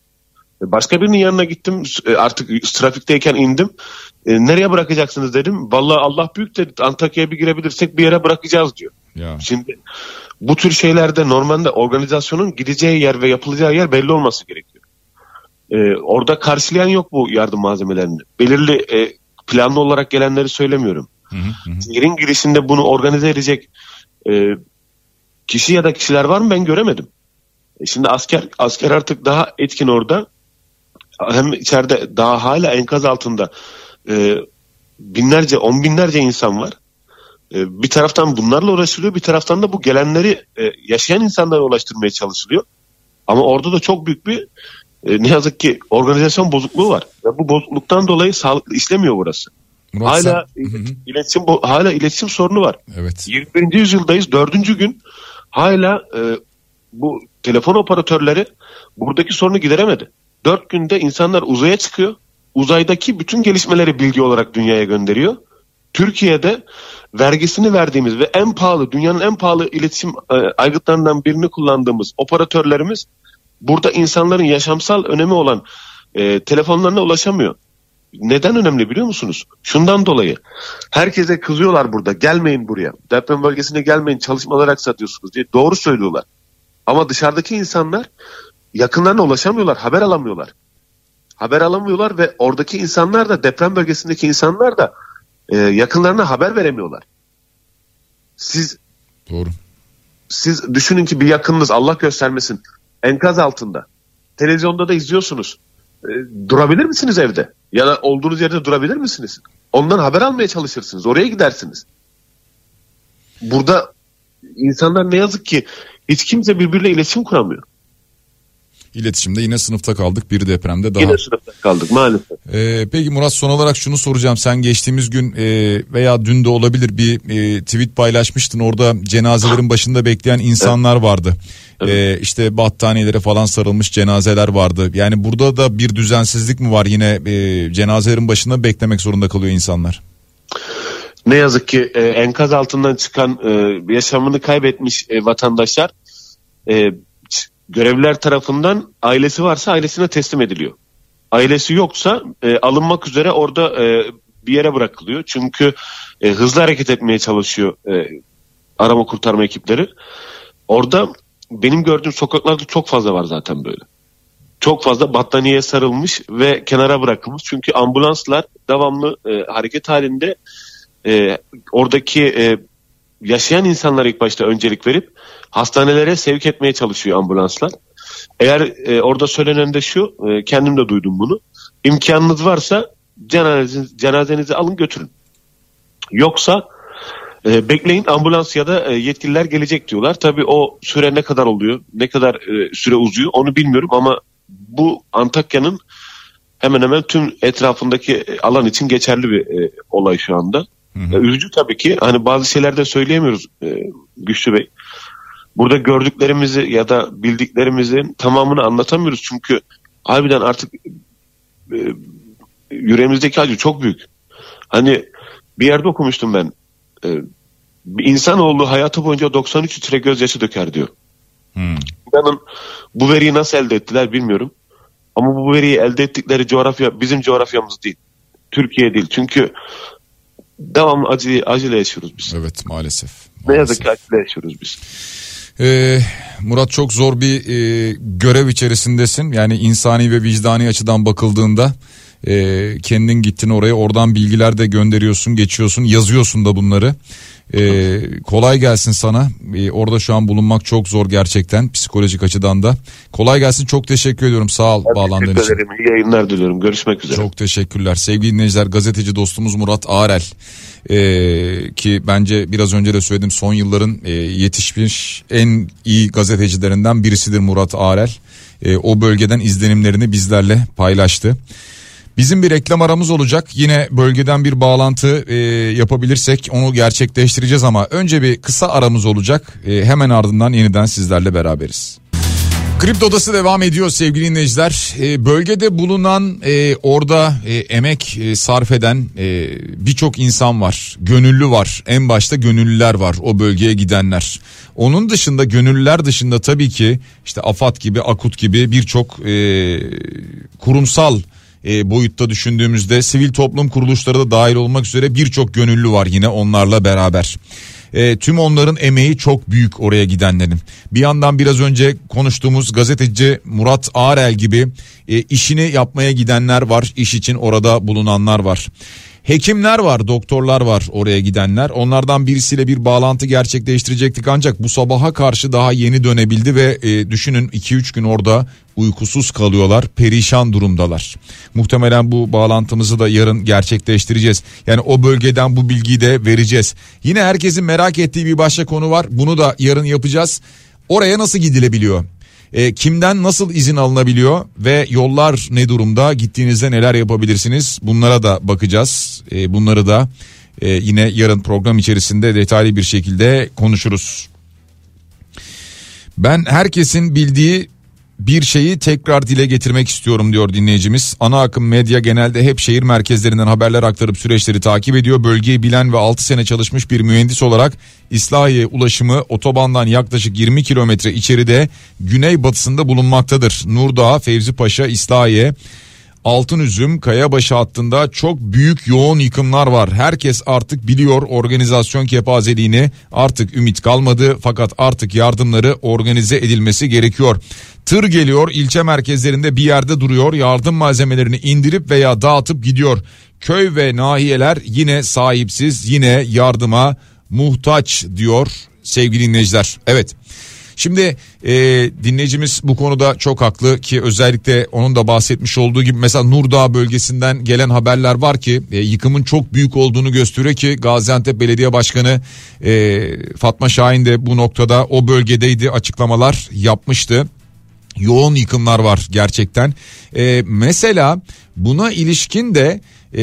E, Başka birinin yanına gittim. E, Artık trafikteyken indim. E, nereye bırakacaksınız dedim. Vallahi Allah büyük dedi. Antakya'ya bir girebilirsek bir yere bırakacağız diyor. Ya. Şimdi bu tür şeylerde normalde organizasyonun gideceği yer ve yapılacağı yer belli olması gerekiyor. Ee, orada karşılayan yok bu yardım malzemelerini. Belirli e, planlı olarak gelenleri söylemiyorum. Hı hı hı. Yerin girişinde bunu organize edecek e, kişi ya da kişiler var mı ben göremedim. E, şimdi asker asker artık daha etkin orada. Hem içeride daha hala enkaz altında e, binlerce on binlerce insan var. E, bir taraftan bunlarla uğraşılıyor bir taraftan da bu gelenleri e, yaşayan insanlara ulaştırmaya çalışılıyor. Ama orada da çok büyük bir e, ne yazık ki organizasyon bozukluğu var. Ve bu bozukluktan dolayı sağlıklı işlemiyor burası. Murat hala Hı hı. iletişim hala iletişim sorunu var. Evet. 21. yüzyıldayız. Dördüncü gün hala e, bu telefon operatörleri buradaki sorunu gideremedi. Dört günde insanlar uzaya çıkıyor. Uzaydaki bütün gelişmeleri bilgi olarak dünyaya gönderiyor. Türkiye'de vergisini verdiğimiz ve en pahalı, dünyanın en pahalı iletişim e, aygıtlarından birini kullandığımız operatörlerimiz burada insanların yaşamsal önemi olan e, telefonlarına ulaşamıyor. Neden önemli biliyor musunuz? Şundan dolayı. Herkese kızıyorlar burada. Gelmeyin buraya. Deprem bölgesine gelmeyin. Çalışmalar aksatıyorsunuz diye. Doğru söylüyorlar. Ama dışarıdaki insanlar yakınlarına ulaşamıyorlar. Haber alamıyorlar. Haber alamıyorlar ve oradaki insanlar da deprem bölgesindeki insanlar da e, yakınlarına haber veremiyorlar. Siz Doğru. siz düşünün ki bir yakınınız Allah göstermesin enkaz altında. Televizyonda da izliyorsunuz. E, durabilir misiniz evde? Ya da olduğunuz yerde durabilir misiniz? Ondan haber almaya çalışırsınız. Oraya gidersiniz. Burada insanlar ne yazık ki hiç kimse birbiriyle iletişim kuramıyor. İletişimde yine sınıfta kaldık bir depremde daha. Yine sınıfta kaldık maalesef. Ee, peki Murat son olarak şunu soracağım. Sen geçtiğimiz gün e, veya dün de olabilir bir e, tweet paylaşmıştın. Orada cenazelerin başında bekleyen insanlar vardı. Ee, işte battaniyelere falan sarılmış cenazeler vardı. Yani burada da bir düzensizlik mi var yine e, cenazelerin başında beklemek zorunda kalıyor insanlar. Ne yazık ki e, enkaz altından çıkan e, yaşamını kaybetmiş e, vatandaşlar e, görevliler tarafından ailesi varsa ailesine teslim ediliyor. Ailesi yoksa e, alınmak üzere orada e, bir yere bırakılıyor. Çünkü e, hızlı hareket etmeye çalışıyor e, arama kurtarma ekipleri. Orada benim gördüğüm sokaklarda çok fazla var zaten böyle. Çok fazla battaniyeye sarılmış ve kenara bırakılmış. Çünkü ambulanslar devamlı e, hareket halinde e, oradaki e, yaşayan insanlara ilk başta öncelik verip hastanelere sevk etmeye çalışıyor ambulanslar. Eğer e, orada söylenen de şu, e, kendim de duydum bunu. İmkanınız varsa cenazenizi, cenazenizi alın götürün. Yoksa e, bekleyin ambulans ya da e, yetkililer gelecek diyorlar. Tabii o süre ne kadar oluyor, ne kadar e, süre uzuyor onu bilmiyorum ama bu Antakya'nın hemen hemen tüm etrafındaki e, alan için geçerli bir e, olay şu anda. E, Üzücü tabii ki. Hani bazı şeyler de söyleyemiyoruz e, Güçlü Bey. Burada gördüklerimizi ya da bildiklerimizin tamamını anlatamıyoruz. Çünkü harbiden artık e, yüreğimizdeki acı çok büyük. Hani bir yerde okumuştum ben. E, insanoğlu hayatı boyunca 93 litre gözyaşı döker diyor. Hmm. İnanın bu veriyi nasıl elde ettiler bilmiyorum. Ama bu veriyi elde ettikleri coğrafya bizim coğrafyamız değil. Türkiye değil. Çünkü devamlı acı, acıyla yaşıyoruz biz. Evet maalesef. Ne maalesef. yazık ki acıyla yaşıyoruz biz. Ee, Murat çok zor bir e, görev içerisindesin. Yani insani ve vicdani açıdan bakıldığında e, kendin gittin oraya oradan bilgiler de gönderiyorsun, geçiyorsun, yazıyorsun da bunları. Ee, kolay gelsin sana. Ee, orada şu an bulunmak çok zor gerçekten psikolojik açıdan da. Kolay gelsin. Çok teşekkür ediyorum. Sağ ol bağlandığın için. ederim. İyi yayınlar diliyorum. Görüşmek üzere. Çok teşekkürler. Sevgili dinleyiciler gazeteci dostumuz Murat Ağrel ee, ki bence biraz önce de söyledim son yılların e, yetişmiş en iyi gazetecilerinden birisidir Murat Ağrel. E, o bölgeden izlenimlerini bizlerle paylaştı. Bizim bir reklam aramız olacak. Yine bölgeden bir bağlantı e, yapabilirsek onu gerçekleştireceğiz ama önce bir kısa aramız olacak. E, hemen ardından yeniden sizlerle beraberiz. Kripto Odası devam ediyor sevgili dinleyiciler. Ee, bölgede bulunan e, orada e, emek e, sarf eden e, birçok insan var. Gönüllü var. En başta gönüllüler var o bölgeye gidenler. Onun dışında gönüllüler dışında tabii ki işte AFAD gibi AKUT gibi birçok e, kurumsal e, boyutta düşündüğümüzde sivil toplum kuruluşları da dahil olmak üzere birçok gönüllü var yine onlarla beraber. E, tüm onların emeği çok büyük oraya gidenlerin. Bir yandan biraz önce konuştuğumuz gazeteci Murat Ağrel gibi e, işini yapmaya gidenler var. iş için orada bulunanlar var. Hekimler var, doktorlar var oraya gidenler. Onlardan birisiyle bir bağlantı gerçekleştirecektik ancak bu sabaha karşı daha yeni dönebildi ve e, düşünün 2-3 gün orada uykusuz kalıyorlar, perişan durumdalar. Muhtemelen bu bağlantımızı da yarın gerçekleştireceğiz. Yani o bölgeden bu bilgiyi de vereceğiz. Yine herkesin merak ettiği bir başka konu var. Bunu da yarın yapacağız. Oraya nasıl gidilebiliyor? E, kimden nasıl izin alınabiliyor ve yollar ne durumda? Gittiğinizde neler yapabilirsiniz? Bunlara da bakacağız. E, bunları da e, yine yarın program içerisinde detaylı bir şekilde konuşuruz. Ben herkesin bildiği bir şeyi tekrar dile getirmek istiyorum diyor dinleyicimiz. Ana akım medya genelde hep şehir merkezlerinden haberler aktarıp süreçleri takip ediyor. Bölgeyi bilen ve 6 sene çalışmış bir mühendis olarak İslahiye ulaşımı otobandan yaklaşık 20 kilometre içeride güneybatısında bulunmaktadır. Nurdağ, Fevzi Paşa, İslahiye Altınüzüm Kayabaşı hattında çok büyük yoğun yıkımlar var. Herkes artık biliyor organizasyon kepazeliğini artık ümit kalmadı fakat artık yardımları organize edilmesi gerekiyor. Tır geliyor ilçe merkezlerinde bir yerde duruyor yardım malzemelerini indirip veya dağıtıp gidiyor. Köy ve nahiyeler yine sahipsiz yine yardıma muhtaç diyor sevgili dinleyiciler. Evet Şimdi e, dinleyicimiz bu konuda çok haklı ki özellikle onun da bahsetmiş olduğu gibi mesela Nurdağ bölgesinden gelen haberler var ki e, yıkımın çok büyük olduğunu gösteriyor ki Gaziantep Belediye Başkanı e, Fatma Şahin de bu noktada o bölgedeydi açıklamalar yapmıştı yoğun yıkımlar var gerçekten. E, mesela buna ilişkin de e,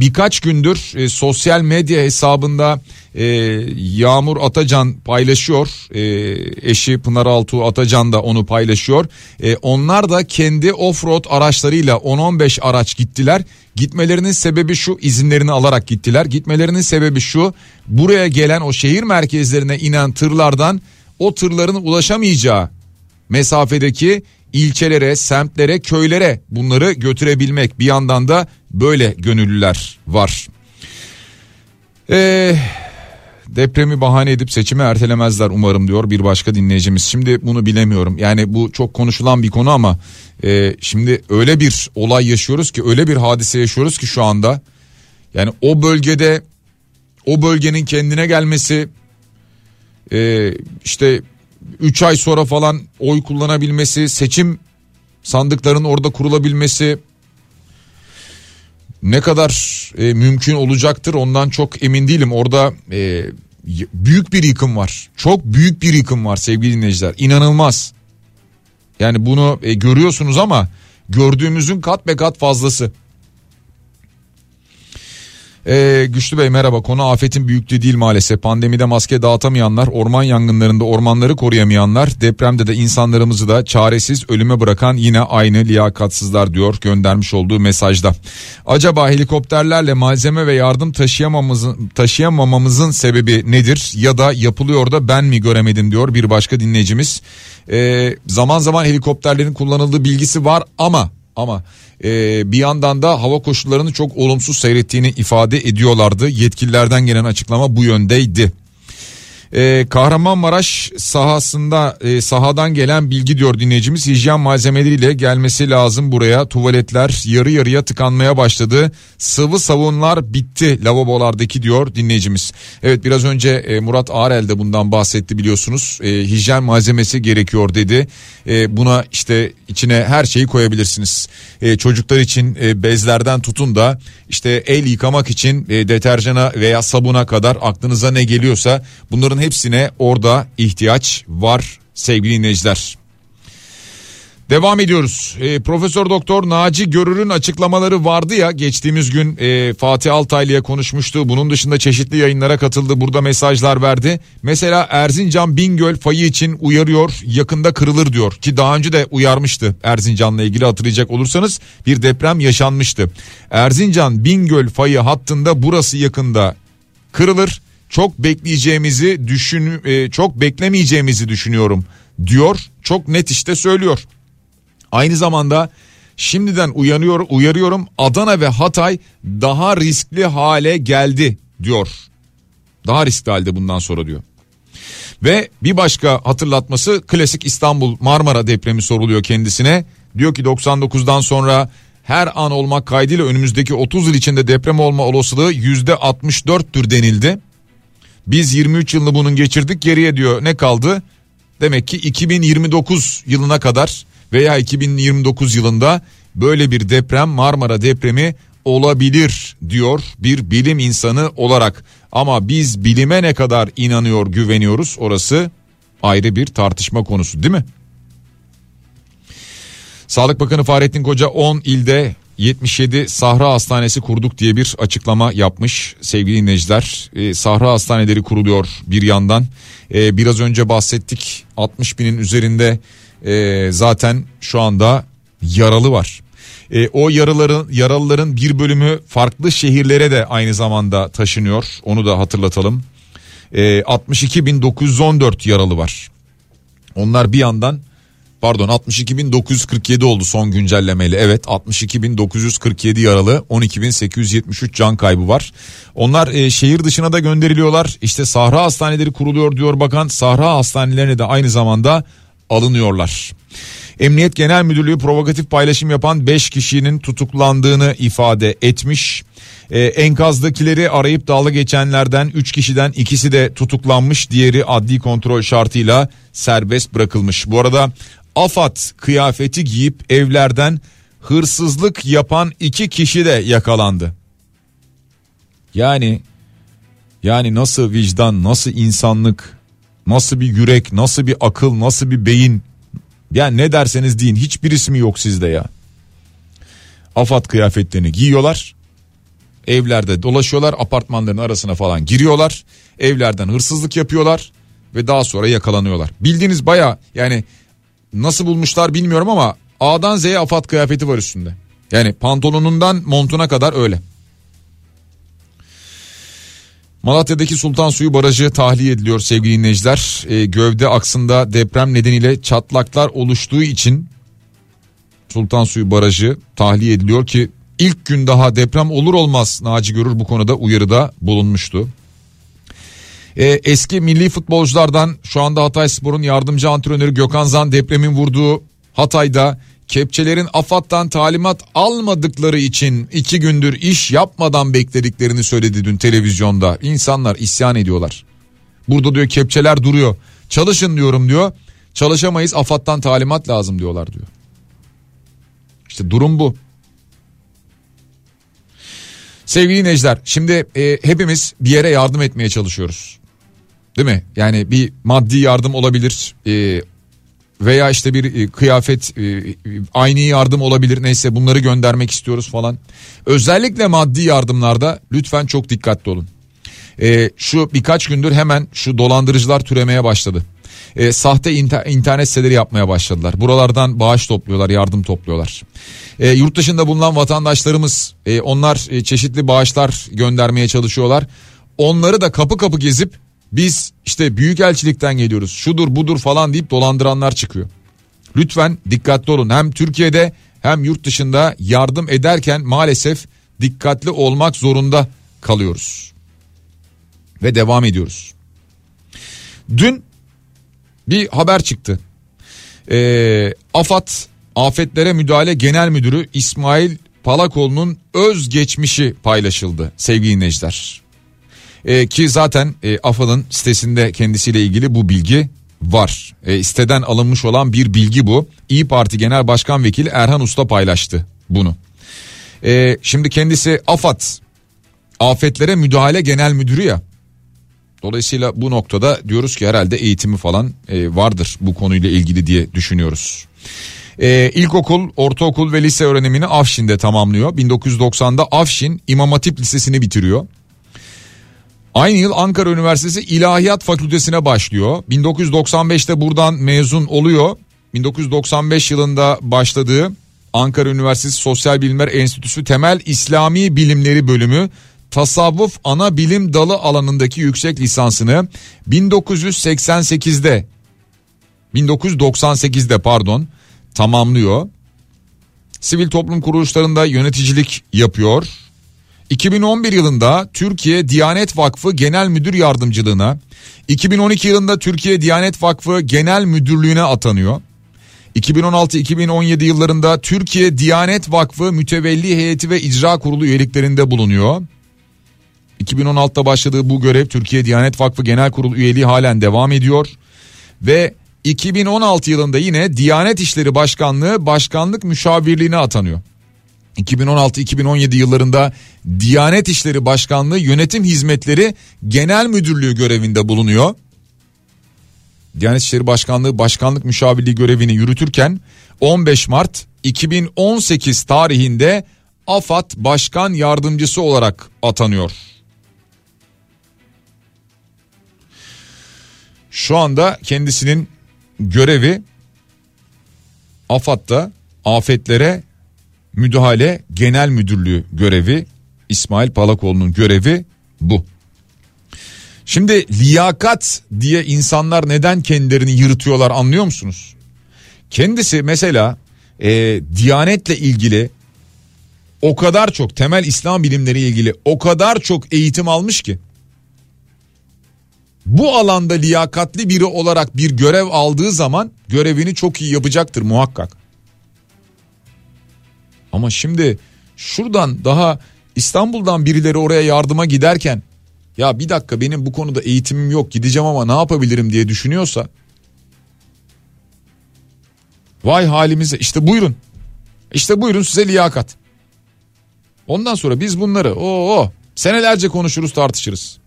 birkaç gündür e, sosyal medya hesabında e, Yağmur Atacan paylaşıyor. E, eşi Pınar Altuğ Atacan da onu paylaşıyor. E, onlar da kendi offroad araçlarıyla 10-15 araç gittiler. Gitmelerinin sebebi şu izinlerini alarak gittiler. Gitmelerinin sebebi şu buraya gelen o şehir merkezlerine inen tırlardan o tırların ulaşamayacağı mesafedeki ilçelere, semtlere, köylere bunları götürebilmek. Bir yandan da böyle gönüllüler var. Eee depremi bahane edip seçimi ertelemezler umarım diyor bir başka dinleyicimiz. Şimdi bunu bilemiyorum yani bu çok konuşulan bir konu ama e, şimdi öyle bir olay yaşıyoruz ki öyle bir hadise yaşıyoruz ki şu anda. Yani o bölgede o bölgenin kendine gelmesi e, işte 3 ay sonra falan oy kullanabilmesi, seçim sandıkların orada kurulabilmesi ne kadar e, mümkün olacaktır ondan çok emin değilim. Orada e, büyük bir yıkım var. Çok büyük bir yıkım var sevgili dinleyiciler. İnanılmaz. Yani bunu e, görüyorsunuz ama gördüğümüzün kat be kat fazlası. Ee, Güçlü Bey merhaba konu afetin büyüklüğü değil maalesef pandemide maske dağıtamayanlar orman yangınlarında ormanları koruyamayanlar depremde de insanlarımızı da çaresiz ölüme bırakan yine aynı liyakatsızlar diyor göndermiş olduğu mesajda. Acaba helikopterlerle malzeme ve yardım taşıyamamamızın, taşıyamamamızın sebebi nedir ya da yapılıyor da ben mi göremedim diyor bir başka dinleyicimiz. Ee, zaman zaman helikopterlerin kullanıldığı bilgisi var ama ama e, bir yandan da hava koşullarını çok olumsuz seyrettiğini ifade ediyorlardı. Yetkililerden gelen açıklama bu yöndeydi. Ee, Kahramanmaraş sahasında e, sahadan gelen bilgi diyor dinleyicimiz hijyen malzemeleriyle gelmesi lazım buraya. Tuvaletler yarı yarıya tıkanmaya başladı. Sıvı savunlar bitti lavabolardaki diyor dinleyicimiz. Evet biraz önce e, Murat Arel de bundan bahsetti biliyorsunuz. E, hijyen malzemesi gerekiyor dedi. Buna işte içine her şeyi koyabilirsiniz. Çocuklar için bezlerden tutun da işte el yıkamak için e, deterjana veya sabuna kadar aklınıza ne geliyorsa bunların hepsine orada ihtiyaç var sevgili dinleyiciler. Devam ediyoruz. E, Profesör Doktor Naci Görür'ün açıklamaları vardı ya geçtiğimiz gün e, Fatih Altaylı'ya konuşmuştu. Bunun dışında çeşitli yayınlara katıldı. Burada mesajlar verdi. Mesela Erzincan Bingöl fayı için uyarıyor. Yakında kırılır diyor ki daha önce de uyarmıştı Erzincan'la ilgili hatırlayacak olursanız bir deprem yaşanmıştı. Erzincan Bingöl fayı hattında burası yakında kırılır. Çok bekleyeceğimizi düşün e, çok beklemeyeceğimizi düşünüyorum diyor. Çok net işte söylüyor. Aynı zamanda şimdiden uyanıyor, uyarıyorum Adana ve Hatay daha riskli hale geldi diyor. Daha riskli halde bundan sonra diyor. Ve bir başka hatırlatması klasik İstanbul Marmara depremi soruluyor kendisine. Diyor ki 99'dan sonra her an olmak kaydıyla önümüzdeki 30 yıl içinde deprem olma olasılığı %64'tür denildi. Biz 23 yılını bunun geçirdik geriye diyor ne kaldı? Demek ki 2029 yılına kadar veya 2029 yılında böyle bir deprem Marmara depremi olabilir diyor bir bilim insanı olarak. Ama biz bilime ne kadar inanıyor güveniyoruz orası ayrı bir tartışma konusu değil mi? Sağlık Bakanı Fahrettin Koca 10 ilde 77 Sahra Hastanesi kurduk diye bir açıklama yapmış sevgili dinleyiciler. Ee, Sahra Hastaneleri kuruluyor bir yandan. Ee, biraz önce bahsettik 60 binin üzerinde e, zaten şu anda yaralı var. E, o yaraların yaralıların bir bölümü farklı şehirlere de aynı zamanda taşınıyor. Onu da hatırlatalım. E, 62.914 yaralı var. Onlar bir yandan pardon 62.947 oldu son güncellemeyle. Evet 62.947 yaralı 12.873 can kaybı var. Onlar e, şehir dışına da gönderiliyorlar. İşte Sahra hastaneleri kuruluyor diyor bakan. Sahra hastanelerine de aynı zamanda alınıyorlar. Emniyet Genel Müdürlüğü provokatif paylaşım yapan 5 kişinin tutuklandığını ifade etmiş. Ee, enkazdakileri arayıp dalga geçenlerden 3 kişiden ikisi de tutuklanmış diğeri adli kontrol şartıyla serbest bırakılmış. Bu arada AFAD kıyafeti giyip evlerden hırsızlık yapan iki kişi de yakalandı. Yani yani nasıl vicdan, nasıl insanlık, nasıl bir yürek, nasıl bir akıl, nasıl bir beyin yani ne derseniz deyin hiçbirisi mi yok sizde ya? Afat kıyafetlerini giyiyorlar. Evlerde dolaşıyorlar apartmanların arasına falan giriyorlar. Evlerden hırsızlık yapıyorlar ve daha sonra yakalanıyorlar. Bildiğiniz baya yani nasıl bulmuşlar bilmiyorum ama A'dan Z'ye afat kıyafeti var üstünde. Yani pantolonundan montuna kadar öyle. Malatya'daki Sultan Suyu Barajı tahliye ediliyor sevgili dinleyiciler. E, gövde aksında deprem nedeniyle çatlaklar oluştuğu için Sultan Suyu Barajı tahliye ediliyor ki ilk gün daha deprem olur olmaz Naci Görür bu konuda uyarıda bulunmuştu. E, eski milli futbolculardan şu anda Hatay Spor'un yardımcı antrenörü Gökhan Zan depremin vurduğu Hatay'da kepçelerin AFAD'dan talimat almadıkları için iki gündür iş yapmadan beklediklerini söyledi dün televizyonda. İnsanlar isyan ediyorlar. Burada diyor kepçeler duruyor. Çalışın diyorum diyor. Çalışamayız AFAD'dan talimat lazım diyorlar diyor. İşte durum bu. Sevgili dinleyiciler şimdi e, hepimiz bir yere yardım etmeye çalışıyoruz. Değil mi? Yani bir maddi yardım olabilir. E, veya işte bir e, kıyafet e, aynı yardım olabilir neyse bunları göndermek istiyoruz falan. Özellikle maddi yardımlarda lütfen çok dikkatli olun. E, şu birkaç gündür hemen şu dolandırıcılar türemeye başladı. E, sahte inter- internet siteleri yapmaya başladılar. Buralardan bağış topluyorlar, yardım topluyorlar. E, yurt dışında bulunan vatandaşlarımız e, onlar e, çeşitli bağışlar göndermeye çalışıyorlar. Onları da kapı kapı gezip biz işte büyük elçilikten geliyoruz şudur budur falan deyip dolandıranlar çıkıyor. Lütfen dikkatli olun hem Türkiye'de hem yurt dışında yardım ederken maalesef dikkatli olmak zorunda kalıyoruz. Ve devam ediyoruz. Dün bir haber çıktı. Ee, AFAD Afetlere Müdahale Genel Müdürü İsmail Palakoğlu'nun öz geçmişi paylaşıldı sevgili dinleyiciler. E, ki zaten e, AFAD'ın sitesinde kendisiyle ilgili bu bilgi var. E, siteden alınmış olan bir bilgi bu. İyi Parti Genel Başkan Vekili Erhan Usta paylaştı bunu. E, şimdi kendisi AFAD Afetlere Müdahale Genel Müdürü ya. Dolayısıyla bu noktada diyoruz ki herhalde eğitimi falan e, vardır bu konuyla ilgili diye düşünüyoruz. Ee, ilkokul, ortaokul ve lise öğrenimini Afşin'de tamamlıyor. 1990'da Afşin İmam Hatip Lisesi'ni bitiriyor. Aynı yıl Ankara Üniversitesi İlahiyat Fakültesine başlıyor. 1995'te buradan mezun oluyor. 1995 yılında başladığı Ankara Üniversitesi Sosyal Bilimler Enstitüsü Temel İslami Bilimleri Bölümü Tasavvuf Ana Bilim Dalı alanındaki yüksek lisansını 1988'de 1998'de pardon tamamlıyor. Sivil toplum kuruluşlarında yöneticilik yapıyor. 2011 yılında Türkiye Diyanet Vakfı Genel Müdür Yardımcılığına, 2012 yılında Türkiye Diyanet Vakfı Genel Müdürlüğüne atanıyor. 2016-2017 yıllarında Türkiye Diyanet Vakfı Mütevelli Heyeti ve İcra Kurulu üyeliklerinde bulunuyor. 2016'da başladığı bu görev Türkiye Diyanet Vakfı Genel Kurulu üyeliği halen devam ediyor. Ve 2016 yılında yine Diyanet İşleri Başkanlığı Başkanlık Müşavirliğine atanıyor. 2016-2017 yıllarında Diyanet İşleri Başkanlığı Yönetim Hizmetleri Genel Müdürlüğü görevinde bulunuyor. Diyanet İşleri Başkanlığı Başkanlık Müşavirliği görevini yürütürken 15 Mart 2018 tarihinde AFAD Başkan Yardımcısı olarak atanıyor. Şu anda kendisinin görevi AFAD'da afetlere müdahale genel müdürlüğü görevi İsmail Palakoğlu'nun görevi bu. Şimdi liyakat diye insanlar neden kendilerini yırtıyorlar anlıyor musunuz? Kendisi mesela e, Diyanetle ilgili o kadar çok temel İslam bilimleri ilgili o kadar çok eğitim almış ki bu alanda liyakatli biri olarak bir görev aldığı zaman görevini çok iyi yapacaktır muhakkak. Ama şimdi şuradan daha İstanbul'dan birileri oraya yardıma giderken ya bir dakika benim bu konuda eğitimim yok gideceğim ama ne yapabilirim diye düşünüyorsa vay halimize işte buyurun işte buyurun size liyakat. Ondan sonra biz bunları o o senelerce konuşuruz tartışırız.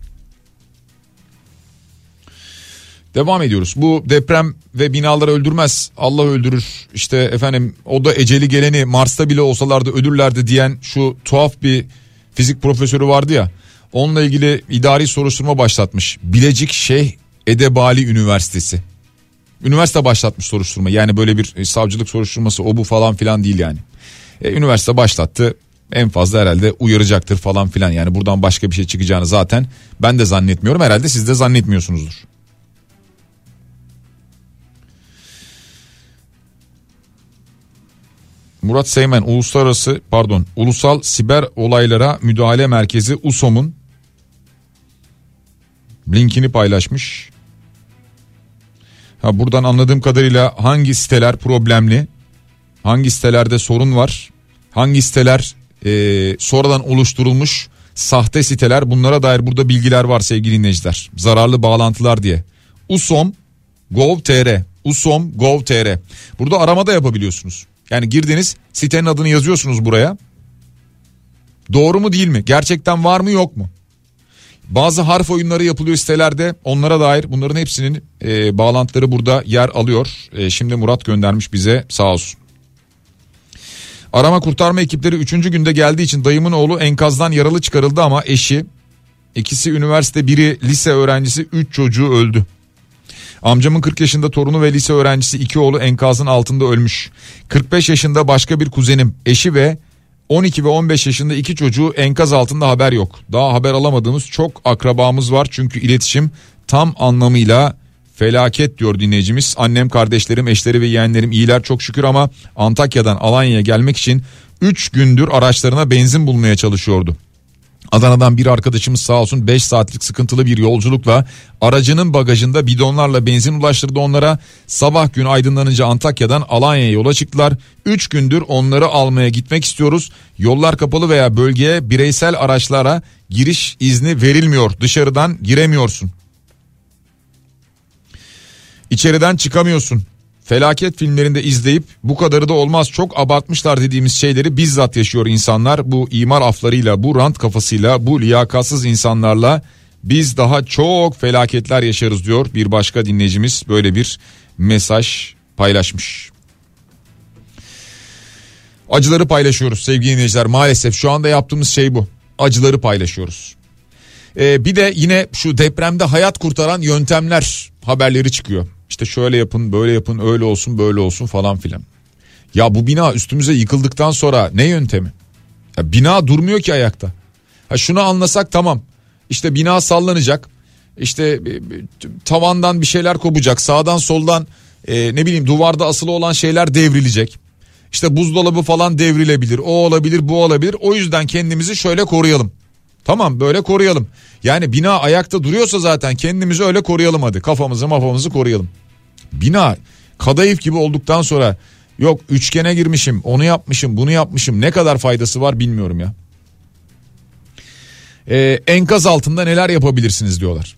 Devam ediyoruz. Bu deprem ve binaları öldürmez. Allah öldürür. İşte efendim o da eceli geleni Mars'ta bile olsalardı ölürlerdi diyen şu tuhaf bir fizik profesörü vardı ya. Onunla ilgili idari soruşturma başlatmış. Bilecik Şeyh Edebali Üniversitesi. Üniversite başlatmış soruşturma. Yani böyle bir e, savcılık soruşturması o bu falan filan değil yani. E, üniversite başlattı. En fazla herhalde uyaracaktır falan filan. Yani buradan başka bir şey çıkacağını zaten ben de zannetmiyorum. Herhalde siz de zannetmiyorsunuzdur. Murat Seymen Uluslararası pardon Ulusal Siber Olaylara Müdahale Merkezi USOM'un linkini paylaşmış. Ha buradan anladığım kadarıyla hangi siteler problemli? Hangi sitelerde sorun var? Hangi siteler e, sonradan oluşturulmuş sahte siteler bunlara dair burada bilgiler var sevgili dinleyiciler. Zararlı bağlantılar diye. Usom Gov.tr Usom Gov.tr Burada arama da yapabiliyorsunuz. Yani girdiniz sitenin adını yazıyorsunuz buraya. Doğru mu değil mi? Gerçekten var mı yok mu? Bazı harf oyunları yapılıyor sitelerde onlara dair bunların hepsinin e, bağlantıları burada yer alıyor. E, şimdi Murat göndermiş bize sağ olsun. Arama kurtarma ekipleri 3. günde geldiği için dayımın oğlu enkazdan yaralı çıkarıldı ama eşi ikisi üniversite biri lise öğrencisi 3 çocuğu öldü. Amcamın 40 yaşında torunu ve lise öğrencisi iki oğlu enkazın altında ölmüş. 45 yaşında başka bir kuzenim, eşi ve 12 ve 15 yaşında iki çocuğu enkaz altında haber yok. Daha haber alamadığımız çok akrabamız var çünkü iletişim tam anlamıyla felaket diyor dinleyicimiz. Annem, kardeşlerim, eşleri ve yeğenlerim iyiler çok şükür ama Antakya'dan Alanya'ya gelmek için 3 gündür araçlarına benzin bulmaya çalışıyordu. Adana'dan bir arkadaşımız sağ olsun 5 saatlik sıkıntılı bir yolculukla aracının bagajında bidonlarla benzin ulaştırdı onlara. Sabah gün aydınlanınca Antakya'dan Alanya'ya yola çıktılar. 3 gündür onları almaya gitmek istiyoruz. Yollar kapalı veya bölgeye bireysel araçlara giriş izni verilmiyor. Dışarıdan giremiyorsun. İçeriden çıkamıyorsun felaket filmlerinde izleyip bu kadarı da olmaz çok abartmışlar dediğimiz şeyleri bizzat yaşıyor insanlar. Bu imar aflarıyla, bu rant kafasıyla, bu liyakatsız insanlarla biz daha çok felaketler yaşarız diyor bir başka dinleyicimiz böyle bir mesaj paylaşmış. Acıları paylaşıyoruz sevgili dinleyiciler maalesef şu anda yaptığımız şey bu acıları paylaşıyoruz. Ee, bir de yine şu depremde hayat kurtaran yöntemler haberleri çıkıyor. İşte şöyle yapın böyle yapın öyle olsun böyle olsun falan filan. Ya bu bina üstümüze yıkıldıktan sonra ne yöntemi? Ya bina durmuyor ki ayakta. Ha şunu anlasak tamam. İşte bina sallanacak. İşte e, tavandan bir şeyler kopacak. Sağdan soldan e, ne bileyim duvarda asılı olan şeyler devrilecek. İşte buzdolabı falan devrilebilir. O olabilir, bu olabilir. O yüzden kendimizi şöyle koruyalım. Tamam böyle koruyalım. Yani bina ayakta duruyorsa zaten kendimizi öyle koruyalım hadi. Kafamızı mafamızı koruyalım. Bina kadayıf gibi olduktan sonra yok üçgene girmişim onu yapmışım bunu yapmışım ne kadar faydası var bilmiyorum ya. Ee, enkaz altında neler yapabilirsiniz diyorlar.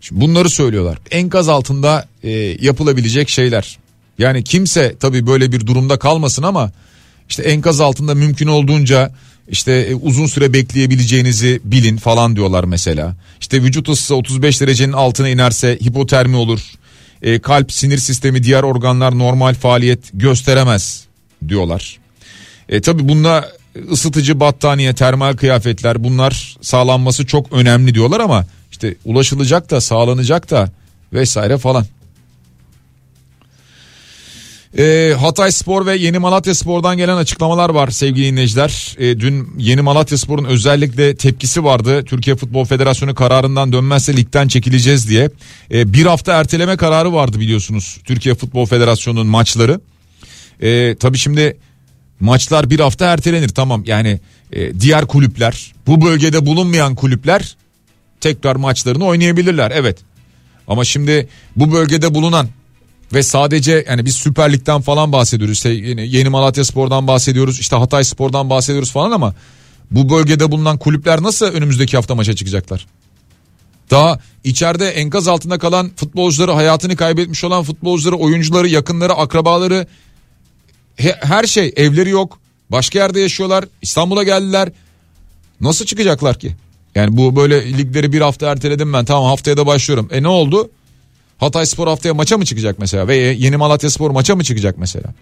Şimdi bunları söylüyorlar. Enkaz altında e, yapılabilecek şeyler. Yani kimse tabii böyle bir durumda kalmasın ama işte enkaz altında mümkün olduğunca işte e, uzun süre bekleyebileceğinizi bilin falan diyorlar mesela. İşte vücut ısısı 35 derecenin altına inerse hipotermi olur. E, kalp, sinir sistemi, diğer organlar normal faaliyet gösteremez diyorlar. E, tabii bunda ısıtıcı battaniye, termal kıyafetler bunlar sağlanması çok önemli diyorlar ama işte ulaşılacak da sağlanacak da vesaire falan. E, Hatay Spor ve Yeni Malatya Spor'dan gelen açıklamalar var sevgili dinleyiciler. E, dün Yeni Malatya Spor'un özellikle tepkisi vardı. Türkiye Futbol Federasyonu kararından dönmezse ligden çekileceğiz diye. E, bir hafta erteleme kararı vardı biliyorsunuz Türkiye Futbol Federasyonu'nun maçları. E, tabii şimdi maçlar bir hafta ertelenir tamam yani e, diğer kulüpler bu bölgede bulunmayan kulüpler tekrar maçlarını oynayabilirler evet. Ama şimdi bu bölgede bulunan ve sadece yani biz Süper Lig'den falan bahsediyoruz. İşte yeni, yeni Malatya Spor'dan bahsediyoruz. işte Hatay Spor'dan bahsediyoruz falan ama bu bölgede bulunan kulüpler nasıl önümüzdeki hafta maça çıkacaklar? Daha içeride enkaz altında kalan futbolcuları, hayatını kaybetmiş olan futbolcuları, oyuncuları, yakınları, akrabaları her şey evleri yok. Başka yerde yaşıyorlar. İstanbul'a geldiler. Nasıl çıkacaklar ki? Yani bu böyle ligleri bir hafta erteledim ben. Tamam haftaya da başlıyorum. E ne oldu? Hatay Spor haftaya maça mı çıkacak mesela? Ve Yeni Malatya Spor maça mı çıkacak mesela?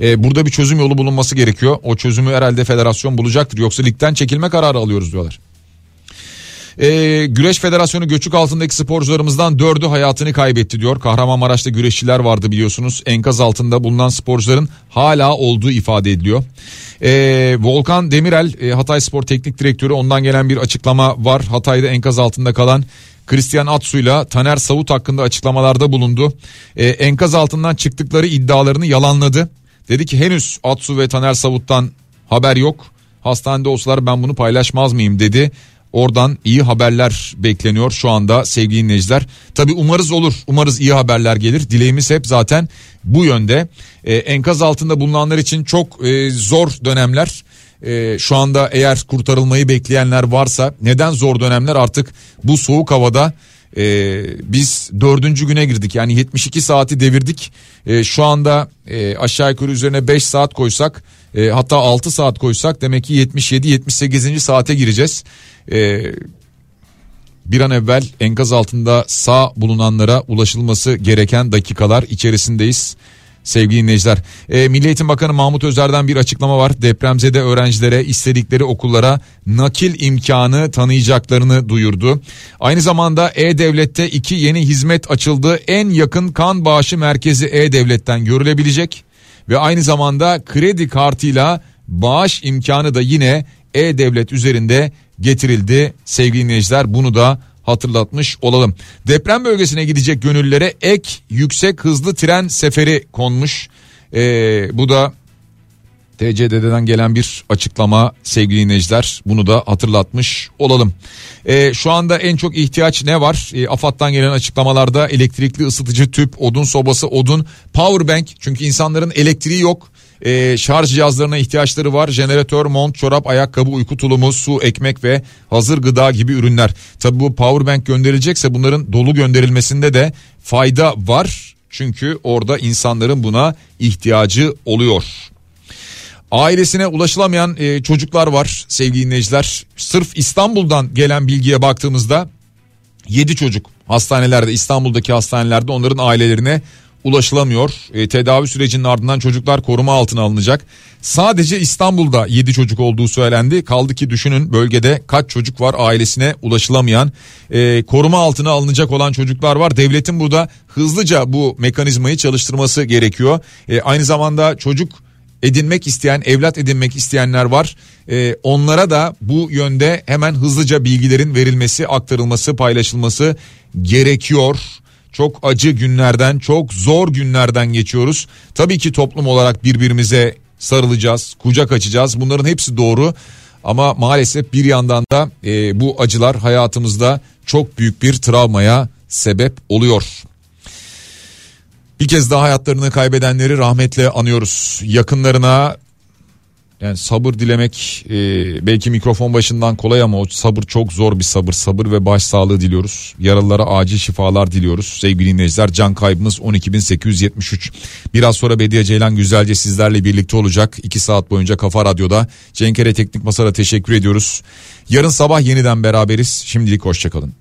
Ee, burada bir çözüm yolu bulunması gerekiyor. O çözümü herhalde federasyon bulacaktır. Yoksa ligden çekilme kararı alıyoruz diyorlar. Ee, Güreş Federasyonu göçük altındaki sporcularımızdan dördü hayatını kaybetti diyor. Kahramanmaraş'ta güreşçiler vardı biliyorsunuz. Enkaz altında bulunan sporcuların hala olduğu ifade ediliyor. Ee, Volkan Demirel e, Hatay Spor Teknik Direktörü ondan gelen bir açıklama var. Hatay'da enkaz altında kalan Christian Atsu'yla Taner Savut hakkında açıklamalarda bulundu. Ee, enkaz altından çıktıkları iddialarını yalanladı. Dedi ki henüz Atsu ve Taner Savut'tan haber yok. Hastanede olsalar ben bunu paylaşmaz mıyım dedi. Oradan iyi haberler bekleniyor şu anda sevgili dinleyiciler. Tabi umarız olur umarız iyi haberler gelir. Dileğimiz hep zaten bu yönde. Ee, enkaz altında bulunanlar için çok e, zor dönemler. Ee, şu anda eğer kurtarılmayı bekleyenler varsa neden zor dönemler artık bu soğuk havada e, biz dördüncü güne girdik yani 72 saati devirdik e, şu anda e, aşağı yukarı üzerine 5 saat koysak e, hatta 6 saat koysak demek ki 77-78. saate gireceğiz. E, bir an evvel enkaz altında sağ bulunanlara ulaşılması gereken dakikalar içerisindeyiz. Sevgili dinleyiciler, e, Milli Eğitim Bakanı Mahmut Özer'den bir açıklama var. Depremzede öğrencilere istedikleri okullara nakil imkanı tanıyacaklarını duyurdu. Aynı zamanda E-Devlet'te iki yeni hizmet açıldı. En yakın kan bağışı merkezi E-Devlet'ten görülebilecek ve aynı zamanda kredi kartıyla bağış imkanı da yine E-Devlet üzerinde getirildi. Sevgili dinleyiciler bunu da hatırlatmış olalım. Deprem bölgesine gidecek gönüllülere ek yüksek hızlı tren seferi konmuş. Ee, bu da TCDD'den gelen bir açıklama sevgili dinleyiciler bunu da hatırlatmış olalım. Ee, şu anda en çok ihtiyaç ne var? Ee, AFAD'dan gelen açıklamalarda elektrikli ısıtıcı tüp, odun sobası, odun, power bank çünkü insanların elektriği yok e, şarj cihazlarına ihtiyaçları var. Jeneratör, mont, çorap, ayakkabı, uyku tulumu, su, ekmek ve hazır gıda gibi ürünler. Tabi bu power bank gönderilecekse bunların dolu gönderilmesinde de fayda var. Çünkü orada insanların buna ihtiyacı oluyor. Ailesine ulaşılamayan e, çocuklar var sevgili dinleyiciler. Sırf İstanbul'dan gelen bilgiye baktığımızda 7 çocuk hastanelerde İstanbul'daki hastanelerde onların ailelerine ulaşılamıyor. E, tedavi sürecinin ardından çocuklar koruma altına alınacak. Sadece İstanbul'da 7 çocuk olduğu söylendi. Kaldı ki düşünün bölgede kaç çocuk var ailesine ulaşılamayan. E, koruma altına alınacak olan çocuklar var. Devletin burada hızlıca bu mekanizmayı çalıştırması gerekiyor. E, aynı zamanda çocuk edinmek isteyen, evlat edinmek isteyenler var. Ee, onlara da bu yönde hemen hızlıca bilgilerin verilmesi, aktarılması, paylaşılması gerekiyor. Çok acı günlerden, çok zor günlerden geçiyoruz. Tabii ki toplum olarak birbirimize sarılacağız, kucak açacağız. Bunların hepsi doğru. Ama maalesef bir yandan da e, bu acılar hayatımızda çok büyük bir travmaya sebep oluyor. Bir kez daha hayatlarını kaybedenleri rahmetle anıyoruz. Yakınlarına yani sabır dilemek e, belki mikrofon başından kolay ama o sabır çok zor bir sabır. Sabır ve başsağlığı diliyoruz. Yaralılara acil şifalar diliyoruz. Sevgili dinleyiciler can kaybımız 12.873. Biraz sonra Bediye Ceylan güzelce sizlerle birlikte olacak. 2 saat boyunca Kafa Radyo'da. Cenkere Teknik Masa'da teşekkür ediyoruz. Yarın sabah yeniden beraberiz. Şimdilik hoşçakalın.